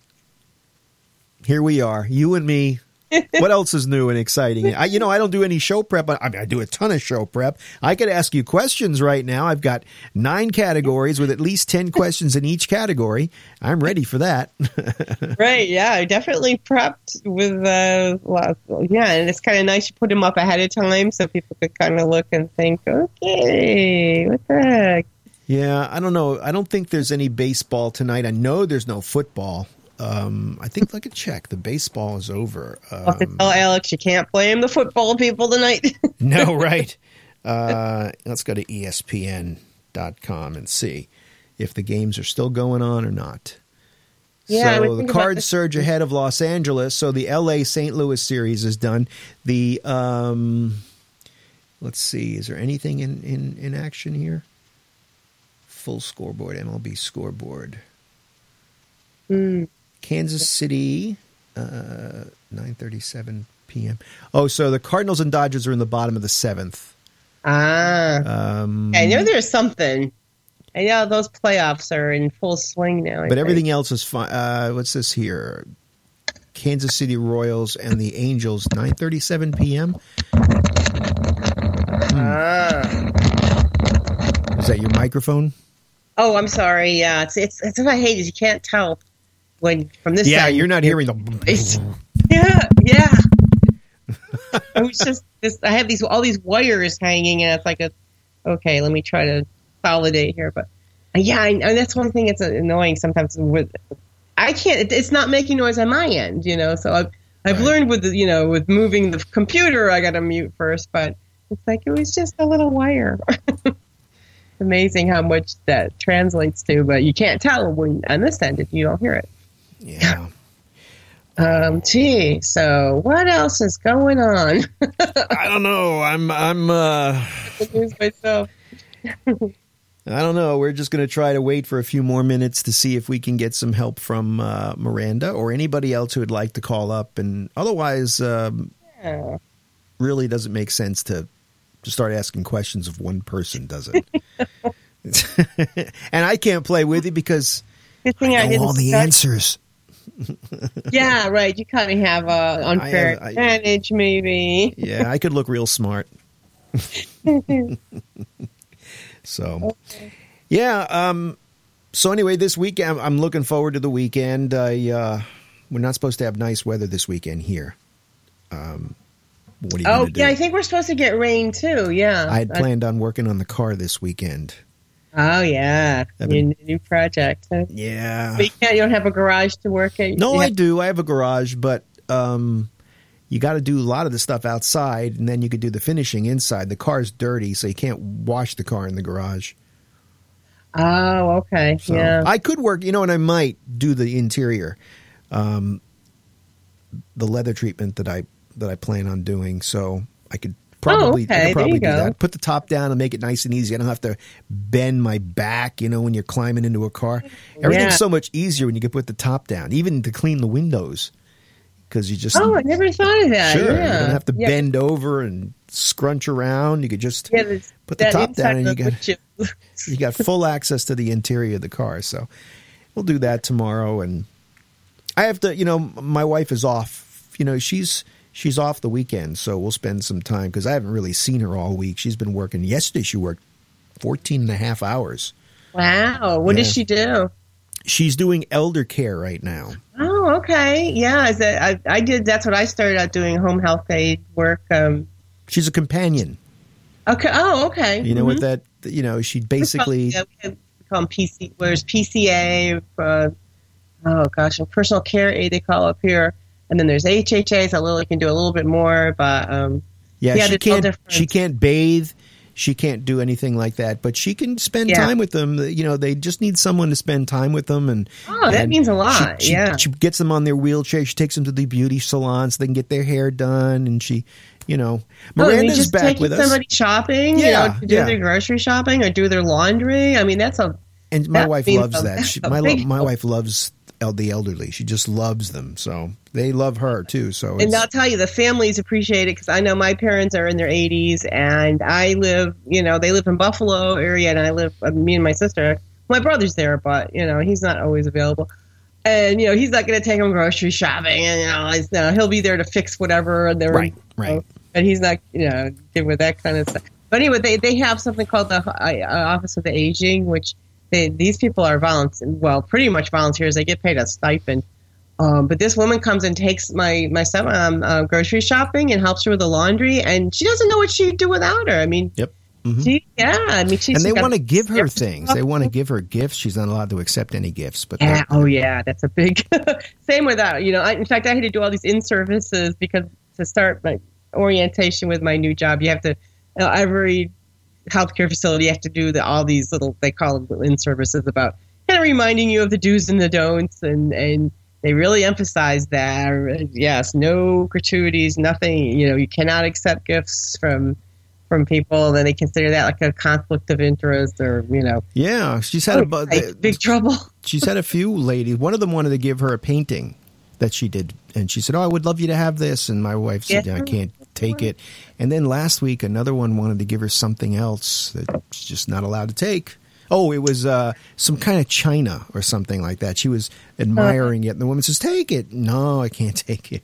Speaker 2: here we are, you and me. [laughs] what else is new and exciting? I, you know, I don't do any show prep, but I, mean, I do a ton of show prep. I could ask you questions right now. I've got nine categories with at least ten questions in each category. I'm ready for that. [laughs]
Speaker 3: right? Yeah, I definitely prepped with. Uh, well, yeah, and it's kind of nice you put them up ahead of time so people could kind of look and think, okay, what the heck?
Speaker 2: yeah, I don't know. I don't think there's any baseball tonight. I know there's no football. Um, I think like a check. The baseball is over.
Speaker 3: I'll have to
Speaker 2: Um,
Speaker 3: tell Alex you can't blame the football people tonight. [laughs]
Speaker 2: No, [laughs] right. Uh, let's go to ESPN.com and see if the games are still going on or not.
Speaker 3: Yeah,
Speaker 2: so the Cards surge ahead of Los Angeles. So the LA St. Louis series is done. The um, let's see, is there anything in, in, in action here? Full scoreboard, MLB scoreboard.
Speaker 3: Hmm.
Speaker 2: Kansas City, uh, nine thirty-seven p.m. Oh, so the Cardinals and Dodgers are in the bottom of the seventh.
Speaker 3: ah,
Speaker 2: Um,
Speaker 3: I know there's something. I know those playoffs are in full swing now. I
Speaker 2: but
Speaker 3: think.
Speaker 2: everything else is fine. Uh, what's this here? Kansas City Royals and the Angels, nine thirty-seven p.m.
Speaker 3: Ah.
Speaker 2: Is that your microphone?
Speaker 3: Oh, I'm sorry. Yeah, it's it's it's what I hate is you can't tell when from this.
Speaker 2: Yeah,
Speaker 3: side.
Speaker 2: you're not hearing
Speaker 3: It's-
Speaker 2: the.
Speaker 3: Yeah, yeah. [laughs] I was just this. I have these all these wires hanging, and it's like a. Okay, let me try to validate here, but yeah, I, and that's one thing that's annoying sometimes. With I can't. it- It's not making noise on my end, you know. So I've I've
Speaker 2: Right.
Speaker 3: learned with the, you know with moving the computer, I got to mute first, but it's like it was just a little wire. [laughs] Amazing how much that translates to, but you can't tell when on this end if you don't hear it.
Speaker 2: Yeah. [laughs]
Speaker 3: Um, gee, so what else is going on? [laughs]
Speaker 2: I don't know. I'm. I'm. uh [laughs]
Speaker 3: myself.
Speaker 2: I don't know. We're just going to try to wait for a few more minutes to see if we can get some help from uh, Miranda or anybody else who would like to call up. And otherwise, um,
Speaker 3: Yeah.
Speaker 2: really doesn't make sense to to start asking questions of one person, does it? and I can't play with you because
Speaker 3: I,
Speaker 2: know all the answers.
Speaker 3: Yeah, right. You kind of have a unfair
Speaker 2: have- I-
Speaker 3: advantage, maybe.
Speaker 2: Yeah, I could look real smart. [laughs] so, yeah. Um, so anyway, this weekend I'm- I'm looking forward to the weekend. I uh, we're not supposed to have nice weather this weekend here. Um, what are you
Speaker 3: Oh,
Speaker 2: to do?
Speaker 3: yeah. I think we're supposed to get rain too. Yeah.
Speaker 2: I had
Speaker 3: Uh,
Speaker 2: planned on working on the car this weekend.
Speaker 3: Oh, yeah.
Speaker 2: Been-
Speaker 3: new project. Huh?
Speaker 2: Yeah.
Speaker 3: But you can't. You don't have a garage to work at.
Speaker 2: No,
Speaker 3: You
Speaker 2: I do. I have a garage, but um, you got to do a lot of the stuff outside, and then you could do the finishing inside. The car's dirty, so you can't wash the car in the garage.
Speaker 3: Oh, okay.
Speaker 2: So
Speaker 3: yeah.
Speaker 2: I could work, you know, and I might do the interior, um, the leather treatment that I that I plan on doing. So I could probably,
Speaker 3: Oh, okay.
Speaker 2: I could probably do
Speaker 3: go.
Speaker 2: that. Put the top down and make it nice and easy. I don't have to bend my back, you know, when you're climbing into a car. Everything's
Speaker 3: Yeah.
Speaker 2: so much easier when you can put the top down, even to clean the windows, because you just
Speaker 3: oh, I never thought of that.
Speaker 2: Sure,
Speaker 3: Yeah.
Speaker 2: you don't have to
Speaker 3: Yeah.
Speaker 2: bend over and scrunch around. You could just
Speaker 3: Yeah,
Speaker 2: put the top down, and you got [laughs] you got full access to the interior of the car. So we'll do that tomorrow. And I have to, you know, my wife is off. You know, she's she's off the weekend, so we'll spend some time because I haven't really seen her all week. She's been working. Yesterday, she worked 14 and a half hours.
Speaker 3: Wow. What does she do?
Speaker 2: She's doing elder care right now.
Speaker 3: Oh, okay. Yeah, is that, I, I did. That's what I started out doing home health aid work. Um,
Speaker 2: She's a companion.
Speaker 3: okay. Oh, okay.
Speaker 2: You know
Speaker 3: Mhm.
Speaker 2: what that? You know, she basically.
Speaker 3: yeah, we call them PC. Where's PCA? Uh, oh gosh, personal care aid they call up here. And then there's HHA, so Lily can do a little bit more, but um,
Speaker 2: Yeah,
Speaker 3: Yeah,
Speaker 2: she can't. She can't bathe. She can't do anything like that. But she can spend
Speaker 3: Yeah.
Speaker 2: time with them. You know, they just need someone to spend time with them. And
Speaker 3: Oh, that
Speaker 2: and
Speaker 3: means a lot,
Speaker 2: She, she,
Speaker 3: yeah.
Speaker 2: she gets them on their wheelchair. She takes them to the beauty salon so they can get their hair done. And she, you know,
Speaker 3: oh,
Speaker 2: Miranda's
Speaker 3: just
Speaker 2: back with us.
Speaker 3: somebody shopping, you
Speaker 2: Yeah,
Speaker 3: know, to do
Speaker 2: yeah.
Speaker 3: their grocery shopping or do their laundry. I mean, that's a
Speaker 2: and my
Speaker 3: that
Speaker 2: wife loves that. She, my [laughs] my wife loves the elderly. She just loves them. So they love her too. So
Speaker 3: And I'll tell you, the families appreciate it because I know my parents are in their 80s, and I live, you know, they live in Buffalo area, and I live, uh, me and my sister, my brother's there, but you know, he's not always available, and you know, he's not going to take them grocery shopping, and you know, he's, no, he'll be there to fix whatever, and they're
Speaker 2: Right, right.
Speaker 3: and he's not, you know, good with that kind of stuff. But anyway, they they have something called the uh, Office of the Aging, which they, these people are volunteer, well, pretty much volunteers. They get paid a stipend. Um, but this woman comes and takes my my son um, uh, grocery shopping and helps her with the laundry, and she doesn't know what she'd do without her. I mean,
Speaker 2: Yep. Mhm.
Speaker 3: she, yeah, I mean, she's
Speaker 2: and they want to give her things. They want to give her gifts. She's not allowed to accept any gifts. But
Speaker 3: Yeah. Oh, yeah. That's a big. [laughs] Same with that. You know, I, in fact, I had to do all these in services because to start my orientation with my new job, you have to uh, every healthcare facility you have to do the, all these little they call them in services about kind of reminding you of the do's and the don'ts, and and they really emphasize that. Yes, no gratuities, nothing. You know, you cannot accept gifts from. From people, then they consider that like a conflict of interest, or you know,
Speaker 2: yeah, she's had a oh, bu-
Speaker 3: like, big trouble. [laughs]
Speaker 2: she's had a few ladies. One of them wanted to give her a painting that she did, and she said, "Oh, I would love you to have this." And my wife said,
Speaker 3: Yeah.
Speaker 2: "I can't take it." And then last week, another one wanted to give her something else that she's just not allowed to take. Oh, it was uh, some kind of china or something like that. She was admiring it, and the woman says, "Take it." No, I can't [laughs] take it.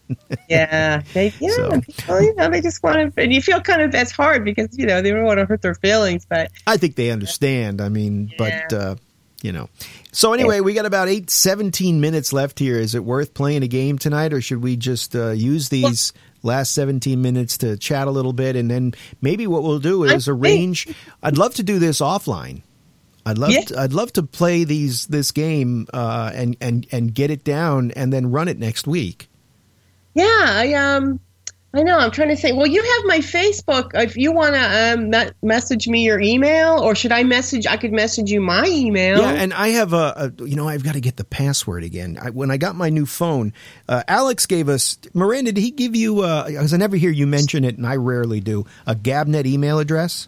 Speaker 3: Yeah, they [laughs] yeah,
Speaker 2: So-
Speaker 3: people, you know, they just want to, and you feel kind of that's hard because you know they don't want to hurt their feelings, but
Speaker 2: I think they understand. I mean, but uh, you know. So anyway, we got about eight, 17 minutes left here. Is it worth playing a game tonight, or should we just uh, use these last seventeen minutes to chat a little bit, and then maybe what we'll do is arrange. I'd love to do this offline. I'd love
Speaker 3: Yeah.
Speaker 2: to, I'd love to play these this game uh, and and and get it down and then run it next week.
Speaker 3: yeah, I um, I know I'm trying to think. Well, you have my Facebook. If you want to um, me- message me your email, or should I message? I could message you my email.
Speaker 2: Yeah, and I have a, a you know, I've got to get the password again. I, when I got my new phone, uh, Alex gave us Miranda. Did he give you? Because I never hear you mention it, and I rarely do. A Gabnet email address.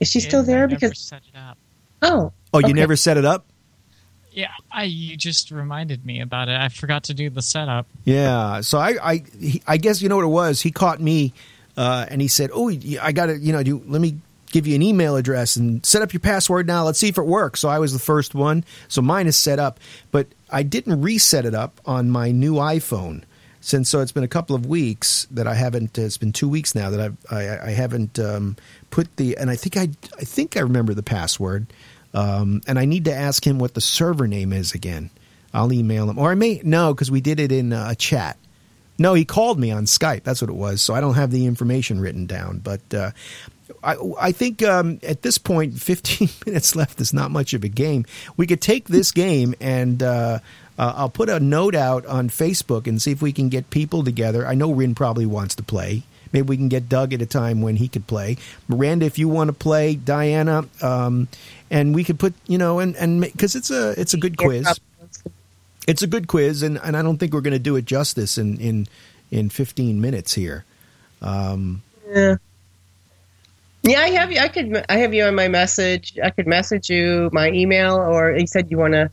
Speaker 3: Is she still
Speaker 4: Yeah, I
Speaker 3: there?
Speaker 4: never
Speaker 3: Because
Speaker 4: set it up.
Speaker 3: oh,
Speaker 2: Oh, you
Speaker 3: okay.
Speaker 2: never set it up.
Speaker 4: Yeah, I you just reminded me about it. I forgot to do the setup.
Speaker 2: Yeah. So I, I, he, I guess you know what it was. He caught me, uh, and he said, "Oh, I got to, you know, do, let me give you an email address and set up your password now. Let's see if it works." So I was the first one. So mine is set up, but I didn't reset it up on my new iPhone. Since so, it's been a couple of weeks that I haven't. It's been two weeks now that I've, I, I haven't um, put the. And I think I, I think I remember the password. Um, and I need to ask him what the server name is again. I'll email him, or I may no, because we did it in uh, a chat. No, he called me on Skype. That's what it was. So I don't have the information written down. But uh, I, I think um, at this point, [laughs] 15 [laughs] minutes left is not much of a game. We could take this game and uh, uh, I'll put a note out on Facebook and see if we can get people together. I know Rin probably wants to play. Maybe we can get Doug at a time when he could play. Miranda, if you want to play, Diana, um, and we could put you know and and because it's a it's a good quiz it's a good quiz, and, and I don't think we're going to do it justice in, in in 15 minutes here. Um,
Speaker 3: Yeah. Yeah, I have you. I could. I have you on my message. I could message you my email, or you said you want to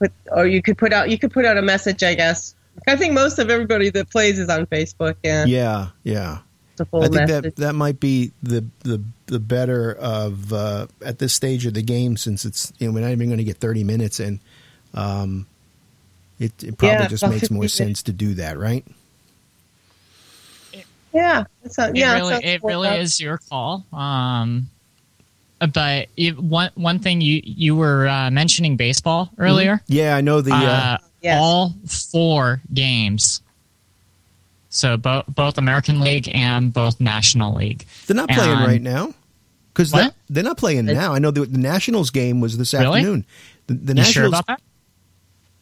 Speaker 3: put, or you could put out. You could put out a message. I guess. I think most of everybody that plays is on Facebook. Yeah.
Speaker 2: yeah, yeah.
Speaker 3: A full
Speaker 2: I think
Speaker 3: message.
Speaker 2: that that might be the the the better of uh, at this stage of the game since it's you know we're not even going to get thirty minutes in. Um, it, it probably
Speaker 3: Yeah,
Speaker 2: just makes more sense to do that, right?
Speaker 3: yeah, that sounds,
Speaker 4: It
Speaker 3: yeah,
Speaker 4: really, it
Speaker 3: cool.
Speaker 4: really is your call. Um, but it, one one thing you you were uh, mentioning baseball earlier.
Speaker 2: Yeah, I know the. Uh,
Speaker 4: Uh,
Speaker 3: Yes.
Speaker 4: All four games. So both both American League and both National League.
Speaker 2: they're not playing
Speaker 4: and-
Speaker 2: right now because
Speaker 4: What?
Speaker 2: they're not playing now. I know the, the Nationals game was this
Speaker 4: Really?
Speaker 2: afternoon. The, the
Speaker 4: You
Speaker 2: Nationals,
Speaker 4: sure about that?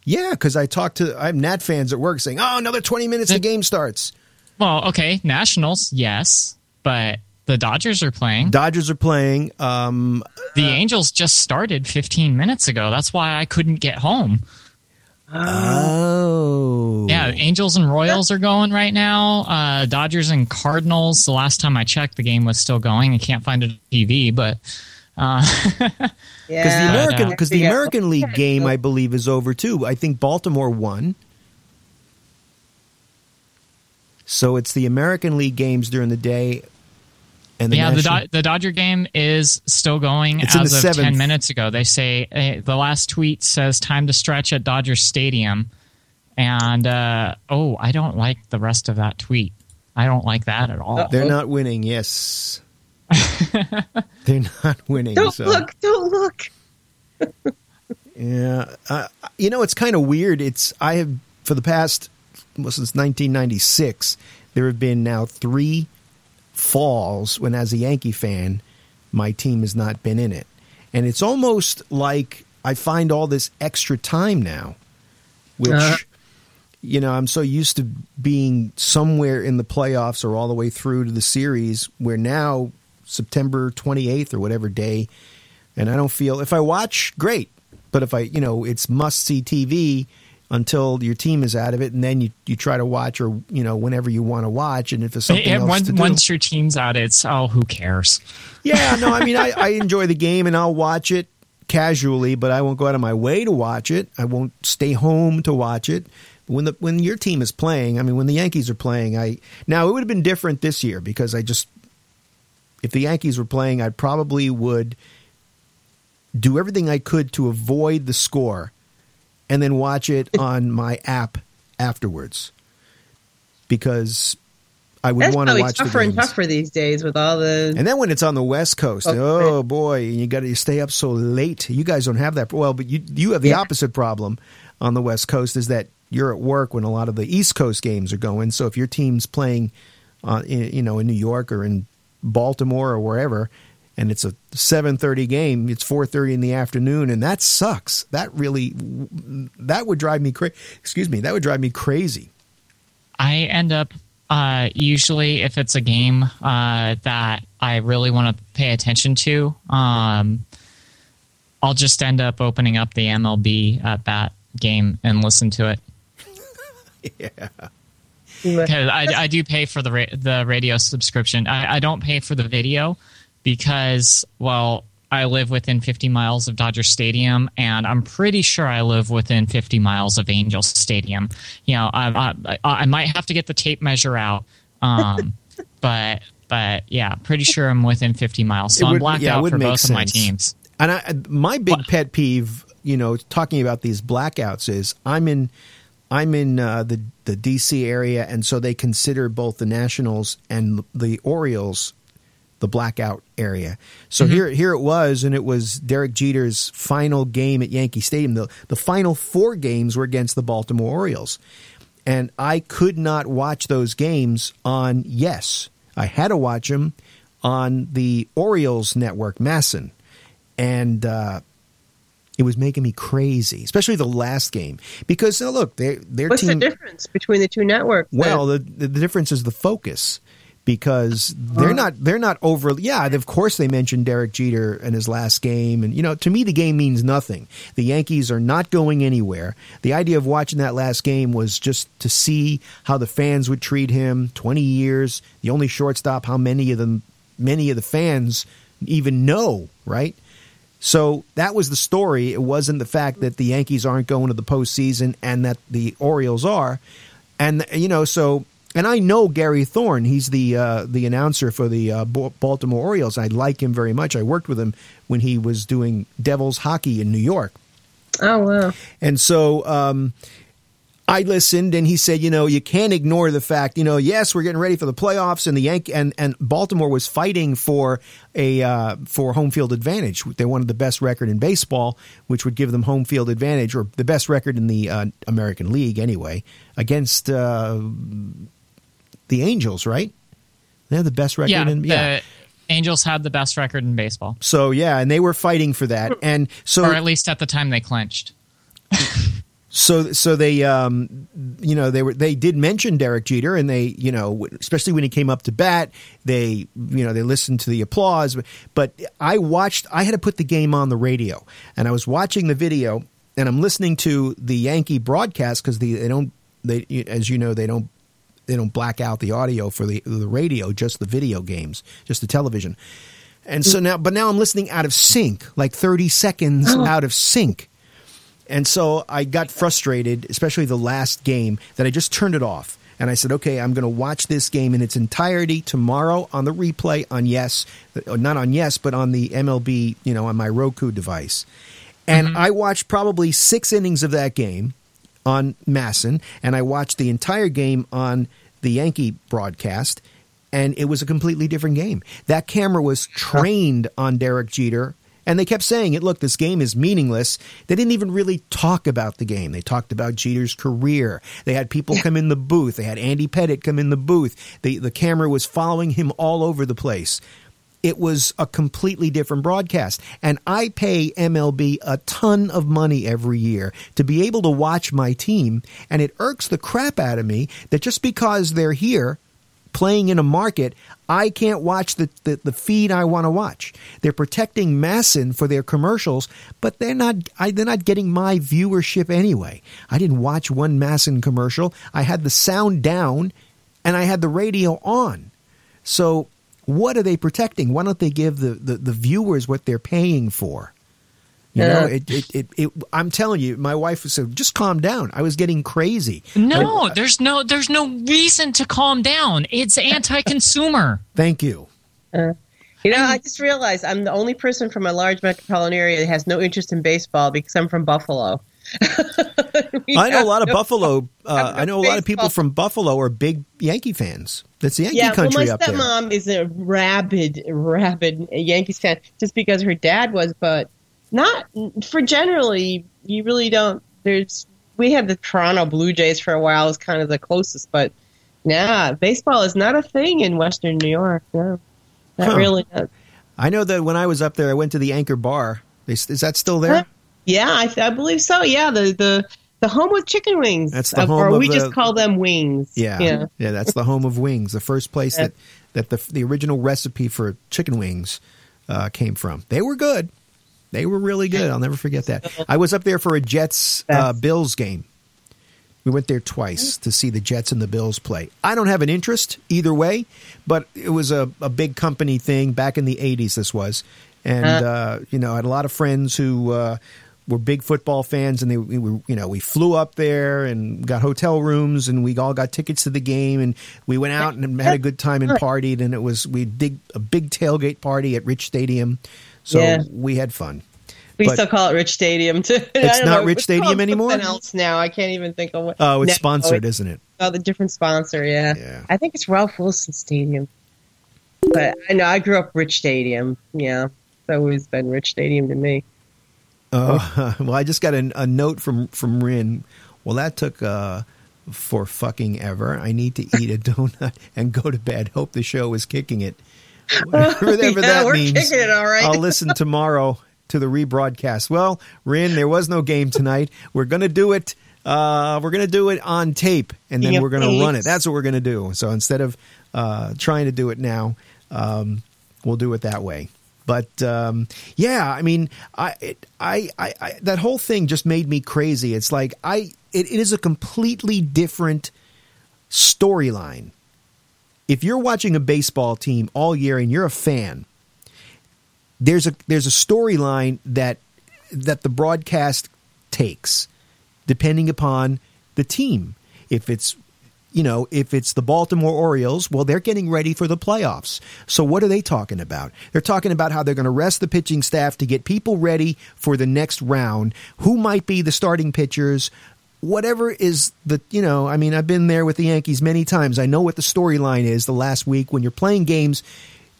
Speaker 2: yeah, because I talked to I have Nat fans at work saying, "Oh, another twenty minutes, the
Speaker 4: The-
Speaker 2: game starts."
Speaker 4: Well, okay, Nationals, yes, but the Dodgers are playing.
Speaker 2: Dodgers are playing. Um,
Speaker 4: The Angels just started 15 minutes ago. That's why I couldn't get home.
Speaker 2: Oh,
Speaker 4: Yeah, Angels and Royals are going right now. Uh, Dodgers and Cardinals. The last time I checked, the game was still going. I can't find it on TV, but uh,
Speaker 2: Because [laughs]
Speaker 3: yeah.
Speaker 2: the American,
Speaker 4: uh,
Speaker 2: because the
Speaker 3: Yeah.
Speaker 2: American League game, I believe, is over too. I think Baltimore won. So it's the American League games during the day, and the
Speaker 4: yeah, the, Do- the Dodger game is still going
Speaker 2: It's
Speaker 4: as of
Speaker 2: seventh.
Speaker 4: 10 minutes ago. They say uh, the last tweet says time to stretch at Dodger Stadium. And uh, oh, I don't like the rest of that tweet. I don't like that at all.
Speaker 2: they're not winning. Yes, [laughs] they're not winning.
Speaker 3: Don't
Speaker 2: so.
Speaker 3: look! Don't look! [laughs]
Speaker 2: Yeah, uh, you know it's kind of weird. It's I have for the past well, since 1996. There have been now three falls when, as a Yankee fan, my team has not been in it, and it's almost like I find all this extra time now, which.
Speaker 3: Uh-huh.
Speaker 2: You know, I'm so used to being somewhere in the playoffs or all the way through to the series where now September 28th or whatever day and I don't feel if I watch great, but if I you know it's must see TV until your team is out of it, and then you, you try to watch or you know whenever you want to watch, and if it's something
Speaker 4: Yeah,
Speaker 2: else do,
Speaker 4: once your team's out, it's oh, who cares?
Speaker 2: yeah, no, I mean [laughs] I, I enjoy the game and I'll watch it casually, but I won't go out of my way to watch it. I won't stay home to watch it. When the when your team is playing, I mean when the Yankees are playing, I now it would have been different this year because I just if the Yankees were playing, I probably would do everything I could to avoid the score and then watch it [laughs] on my app afterwards because I would
Speaker 3: That's
Speaker 2: want to watch the
Speaker 3: tougher and tougher these days with all the.
Speaker 2: And then when it's on the West Coast,
Speaker 3: Okay.
Speaker 2: oh boy, and you got to stay up so late. You guys don't have that. Well, but you you have the
Speaker 3: Yeah.
Speaker 2: opposite problem on the West Coast is that you're at work when a lot of the East Coast games are going. So if your team's playing, uh, in, you know, in New York or in Baltimore or wherever, and it's a 7:30 game, it's 4:30 in the afternoon, and that sucks. That really that would drive me crazy. Excuse me, that would drive me crazy.
Speaker 4: I end up uh, usually if it's a game uh, that I really want to pay attention to, um, I'll just end up opening up the MLB At Bat game and listen to it [laughs] yeah because I, I do pay for the ra- the radio subscription. I, I don't pay for the video because well. I live within 50 miles of Dodger Stadium, and I'm pretty sure I live within 50 miles of Angels Stadium. You know, I, I, I might have to get the tape measure out, um, [laughs] but but yeah, pretty sure I'm within 50 miles. So
Speaker 2: It
Speaker 4: I'm blacked
Speaker 2: yeah,
Speaker 4: out
Speaker 2: would
Speaker 4: for both of my teams.
Speaker 2: And I, my big
Speaker 4: What?
Speaker 2: pet peeve, you know, talking about these blackouts is I'm in, I'm in uh, the the DC area, and so they consider both the Nationals and the Orioles the blackout area. So
Speaker 4: Mm-hmm.
Speaker 2: here here it was, and it was Derek Jeter's final game at Yankee Stadium. The the final four games were against the Baltimore Orioles, and I could not watch those games on Yes. I had to watch them on the Orioles network, MASN, and uh, it was making me crazy, especially the last game because look, they, their
Speaker 3: What's
Speaker 2: team.
Speaker 3: the difference between the two networks?
Speaker 2: Well, the, the difference is the focus because they're not they're not over. Yeah, of course they mentioned Derek Jeter and his last game, and you know to me the game means nothing. The Yankees are not going anywhere. The idea of watching that last game was just to see how the fans would treat him. Twenty years, the only shortstop. How many of them? Many of the fans even know, right? So that was the story. It wasn't the fact that the Yankees aren't going to the postseason and that the Orioles are. And, you know, so and I know Gary Thorne. He's the uh, the announcer for the uh, Baltimore Orioles. I like him very much. I worked with him when he was doing Devils hockey in New York.
Speaker 3: Oh wow!
Speaker 2: And so um, I listened, and he said, you know, you can't ignore the fact, you know, yes, we're getting ready for the playoffs, and the Yank and and Baltimore was fighting for a uh, for home field advantage. They wanted the best record in baseball, which would give them home field advantage, or the best record in the uh, American League anyway, against uh, the Angels. Right? They have the best record.
Speaker 5: Yeah,
Speaker 2: in,
Speaker 5: yeah. Angels had the best record in baseball.
Speaker 2: So yeah, and they were fighting for that, [laughs] and so
Speaker 5: or at least at the time they clinched. [laughs]
Speaker 2: so so they um, you know they were they did mention Derek Jeter and they you know especially when he came up to bat they you know they listened to the applause but I watched I had to put the game on the radio and I was watching the video and I'm listening to the Yankee broadcast because the, they don't they as you know they don't they don't black out the audio for the the radio just the video games just the television and so now but now I'm listening out of sync like 30 seconds out of sync and so I got frustrated, especially the last game, that I just turned it off. And I said, okay, I'm going to watch this game in its entirety tomorrow on the replay on Yes, not on Yes, but on the MLB, you know, on my Roku device. And mm-hmm. I watched probably six innings of that game on MASN, and I watched the entire game on the Yankee broadcast, and it was a completely different game. That camera was trained on Derek Jeter and they kept saying it, look, this game is meaningless. They didn't even really talk about the game. They talked about Jeter's career. They had people come in the booth. They had Andy Pettitte come in the booth. The, the camera was following him all over the place. It was a completely different broadcast. And I pay MLB a ton of money every year to be able to watch my team. And it irks the crap out of me that just because they're here playing in a market, I can't watch the, the, the feed I want to watch. They're protecting MASN for their commercials, but they're not I, they're not getting my viewership anyway. I didn't watch one MASN commercial. I had the sound down and I had the radio on. So what are they protecting? Why don't they give the, the, the viewers what they're paying for? You know, it, it, it, it, I'm telling you, my wife said, just calm down. I was getting crazy.
Speaker 5: No, I, there's no, there's no reason to calm down. It's anti-consumer. [laughs]
Speaker 2: Thank you.
Speaker 3: Uh, you know, I just realized I'm the only person from a large metropolitan area that has no interest in baseball because I'm from Buffalo. [laughs]
Speaker 2: I know a lot of no, [laughs] Buffalo. Uh, I know a baseball. lot of people from Buffalo are big Yankee fans. That's the Yankee
Speaker 3: yeah,
Speaker 2: country
Speaker 3: well, my stepmom is a rabid, rabid Yankees fan just because her dad was, but not for generally. You really don't. There's we had the Toronto Blue Jays for a while as kind of the closest, but yeah, baseball is not a thing in Western New York. No, not huh. really. Not.
Speaker 2: I know that when I was up there, I went to the Anchor Bar. Is, is that still there?
Speaker 3: Yeah, I, I, believe so. Yeah, the the the home of chicken wings.
Speaker 2: That's the home,
Speaker 3: or we
Speaker 2: the,
Speaker 3: just call them wings.
Speaker 2: Yeah, yeah, yeah, That's the home of wings. The first place that that the the original recipe for chicken wings uh, came from. They were good. They were really good. I'll never forget that. I was up there for a Jets uh, Bills game. We went there twice to see the Jets and the Bills play. I don't have an interest either way, but it was a, a big company thing back in the 80s, this was. And, uh, uh, you know, I had a lot of friends who uh, were big football fans, and they, we, you know, we flew up there and got hotel rooms, and we all got tickets to the game, and we went out and had a good time and partied, and it was we did a big tailgate party at Rich Stadium. So yeah. we had fun.
Speaker 3: We but still call it Rich Stadium too. [laughs]
Speaker 2: It's not know, Rich Stadium anymore.
Speaker 3: else now. I can't even think of what.
Speaker 2: Oh, it's no, sponsored, isn't it?
Speaker 3: Oh, the different sponsor. Yeah. yeah. I think it's Ralph Wilson Stadium. But I know I grew up Rich Stadium. Yeah, it's always been Rich Stadium to me.
Speaker 2: Oh [laughs] well, I just got a, a note from from Rin. Well, that took. Uh, for fucking ever. I need to eat a [laughs] donut and go to bed. Hope the show is kicking it. [laughs] Whatever,
Speaker 3: yeah, that means. It,
Speaker 2: I'll listen tomorrow to the rebroadcast. Well, Rin, there was no game tonight. We're going to do it. Uh, we're to do it on tape, and then we're going to run it. That's what we're going to do. So instead of uh, trying to do it now, um, we'll do it that way. But um, yeah, I mean, I, it, I, I, I, that whole thing just made me crazy. It's like I, it, it is a completely different storyline if you're watching a baseball team all year and you're a fan, there's a there's a storyline that that the broadcast takes depending upon the team. If it's you know, if it's the Baltimore Orioles, well, they're getting ready for the playoffs. So what are they talking about? They're talking about how they're going to rest the pitching staff to get people ready for the next round. Who might be the starting pitchers? Whatever is the, you know, I mean, I've been there with the Yankees many times. I know what the storyline is the last week when you're playing games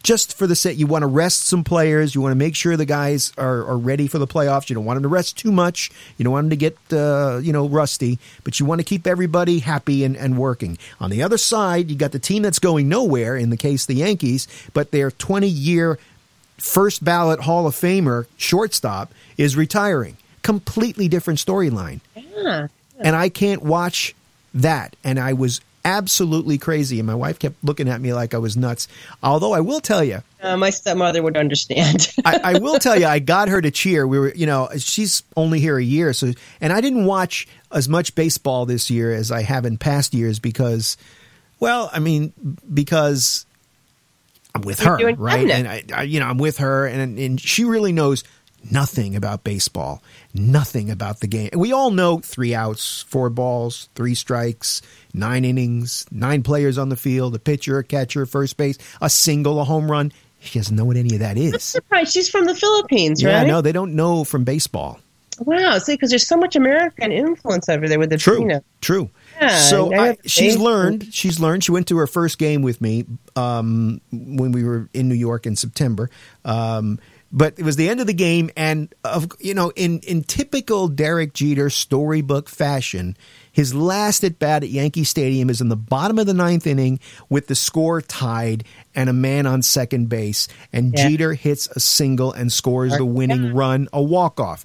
Speaker 2: just for the set. You want to rest some players. You want to make sure the guys are, are ready for the playoffs. You don't want them to rest too much. You don't want them to get uh, you know rusty. But you want to keep everybody happy and, and working. On the other side, you got the team that's going nowhere. In the case the Yankees, but their 20 year first ballot Hall of Famer shortstop is retiring. Completely different storyline.
Speaker 3: Yeah.
Speaker 2: And I can't watch that. And I was absolutely crazy. And my wife kept looking at me like I was nuts. Although I will tell you,
Speaker 3: Uh, my stepmother would understand. [laughs]
Speaker 2: I, I will tell you, I got her to cheer. We were, you know, she's only here a year, so and I didn't watch as much baseball this year as I have in past years because, well, I mean, because I'm with
Speaker 3: You're
Speaker 2: her, right?
Speaker 3: Hamnet.
Speaker 2: And I, I, you know, I'm with her, and and she really knows nothing about baseball, nothing about the game. We all know three outs, four balls, three strikes, nine innings, nine players on the field, a pitcher, a catcher, first base, a single, a home run. She doesn't know what any of that is.
Speaker 3: right. She's from the Philippines,
Speaker 2: Yeah,
Speaker 3: right?
Speaker 2: no, they don't know from baseball.
Speaker 3: Wow. See, because there's so much American influence over there with the
Speaker 2: True,
Speaker 3: You
Speaker 2: true.
Speaker 3: Yeah,
Speaker 2: so
Speaker 3: I,
Speaker 2: she's learned. She's learned. She went to her first game with me um, when we were in New York in September. Um, but it was the end of the game, and of you know, in in typical Derek Jeter storybook fashion, his last at bat at Yankee Stadium is in the bottom of the ninth inning with the score tied and a man on second base, and
Speaker 3: Yeah.
Speaker 2: Jeter hits a single and scores the winning run, a walk off.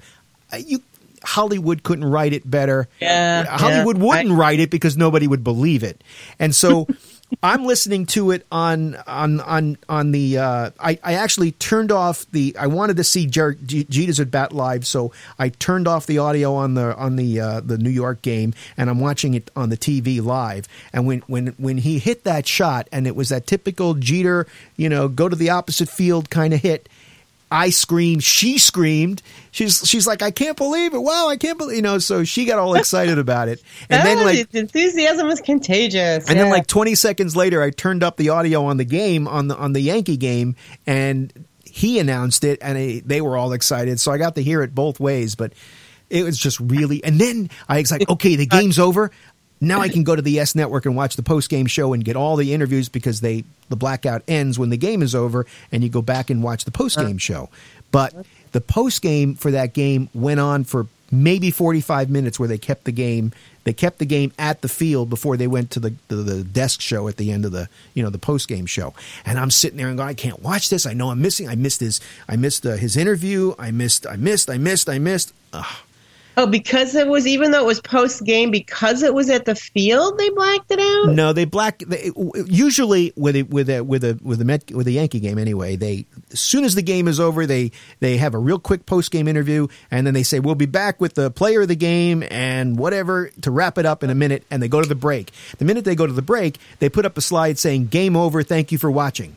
Speaker 2: Uh, you Hollywood couldn't write it better.
Speaker 3: Yeah,
Speaker 2: Hollywood
Speaker 3: yeah.
Speaker 2: wouldn't write it because nobody would believe it. And so [laughs] I'm listening to it on on on on the. Uh, I I actually turned off the. I wanted to see Jeter's at bat live, so I turned off the audio on the on the uh, the New York game, and I'm watching it on the TV live. And when when when he hit that shot, and it was that typical Jeter, you know, go to the opposite field kind of hit. I screamed. She screamed. She's she's like, I can't believe it. Wow, I can't believe you know. So she got all excited about it, [laughs] and then
Speaker 3: Oh,
Speaker 2: like
Speaker 3: the enthusiasm is contagious.
Speaker 2: and then like 20 seconds later, I turned up the audio on the game on the on the Yankee game, and he announced it, and they, they were all excited. So I got to hear it both ways, but it was just really. And then I was like, [laughs] okay, the game's over. Now I can go to the YES Network and watch the post game show and get all the interviews because they the blackout ends when the game is over, and you go back and watch the post game show. But the post game for that game went on for maybe 45 minutes where they kept the game they kept the game at the field before they went to the, the, the desk show at the end of the you know the post game show. And i'm sitting there and going i can't watch this. I know i'm missing. I missed his i missed uh, his interview. I missed i missed i missed i missed. Ugh.
Speaker 3: Oh, because it was even though it was post game, because it was at the field, they blacked it out.
Speaker 2: no they black they, usually with a with a with a with a Met, with a yankee game anyway they as soon as the game is over they they have a real quick post game interview and then they say we'll be back with the player of the game and whatever to wrap it up in a minute and they go to the break. The minute they go to the break they put up a slide saying game over. Thank you for watching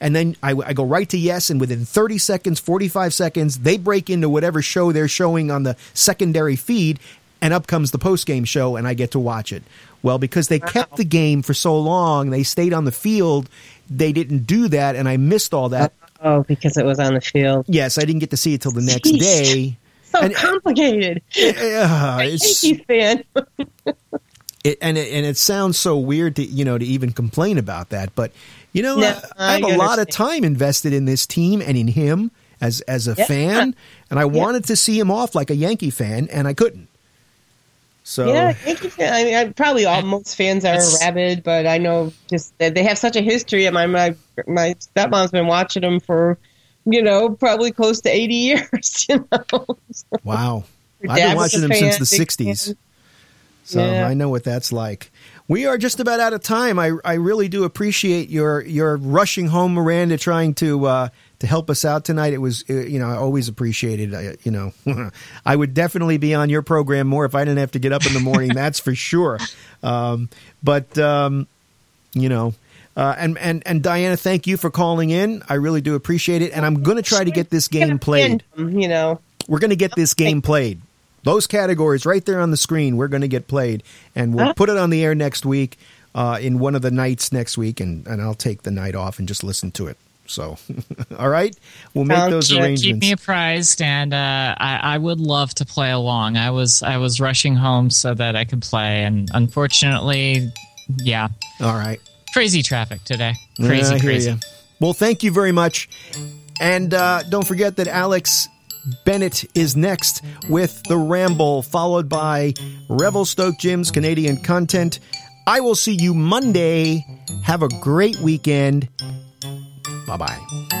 Speaker 2: and then I, I go right to yes, and within 30 seconds, 45 seconds, they break into whatever show they're showing on the secondary feed, and up comes the post game show, and I get to watch it. Well, because they kept the game for so long, they stayed on the field, they didn't do that, and I missed all that.
Speaker 3: Oh, because it was on the field.
Speaker 2: Yes, I didn't get to see it till the next
Speaker 3: Jeez.
Speaker 2: day.
Speaker 3: So
Speaker 2: And-
Speaker 3: complicated.
Speaker 2: Uh, it's-
Speaker 3: Yankee fan.
Speaker 2: it, and it, and it sounds so weird to you know to even complain about that, but you know
Speaker 3: No, uh,
Speaker 2: I, I have
Speaker 3: I
Speaker 2: a lot of time invested in this team and in him as as a
Speaker 3: Yeah.
Speaker 2: fan, and I wanted to see him off like a Yankee fan, and I couldn't. So
Speaker 3: Yeah, Yankee fan. I mean, I, probably all most fans are rabid, but I know just they have such a history. And my my my stepmom's been watching them for, you know, probably close to eighty [laughs] years. You know,
Speaker 2: wow, I've been watching him since the '60s.
Speaker 3: fan.
Speaker 2: So
Speaker 3: Yeah.
Speaker 2: I know what that's like. We are just about out of time. I, I really do appreciate your your rushing home, Miranda, trying to uh, to help us out tonight. It was uh, you know I always appreciated I, you know [laughs] I would definitely be on your program more if I didn't have to get up in the morning. that's for sure. Um, but um, you know. Uh, and, and and Diana, thank you for calling in. I really do appreciate it, and I'm going to try to get this game played.
Speaker 3: You know,
Speaker 2: We're going to get this game played. Those categories right there on the screen, we're going to get played, and we'll put it on the air next week. uh, in one of the nights next week, and, and I'll take the night off and just listen to it. So, [laughs] all right, we'll make
Speaker 3: Sounds
Speaker 2: those
Speaker 3: good.
Speaker 4: Yeah,
Speaker 2: arrangements.
Speaker 4: keep me apprised, and uh, I, I would love to play along. I was I was rushing home so that I could play, and unfortunately, yeah,
Speaker 2: all right.
Speaker 4: crazy traffic today. Crazy,
Speaker 2: hear
Speaker 4: crazy.
Speaker 2: ya. Well, thank you very much. And uh, don't forget that Alex Bennett is next with The Ramble, followed by Revelstoke Jim's Canadian content. I will see you Monday. Have a great weekend. Bye bye.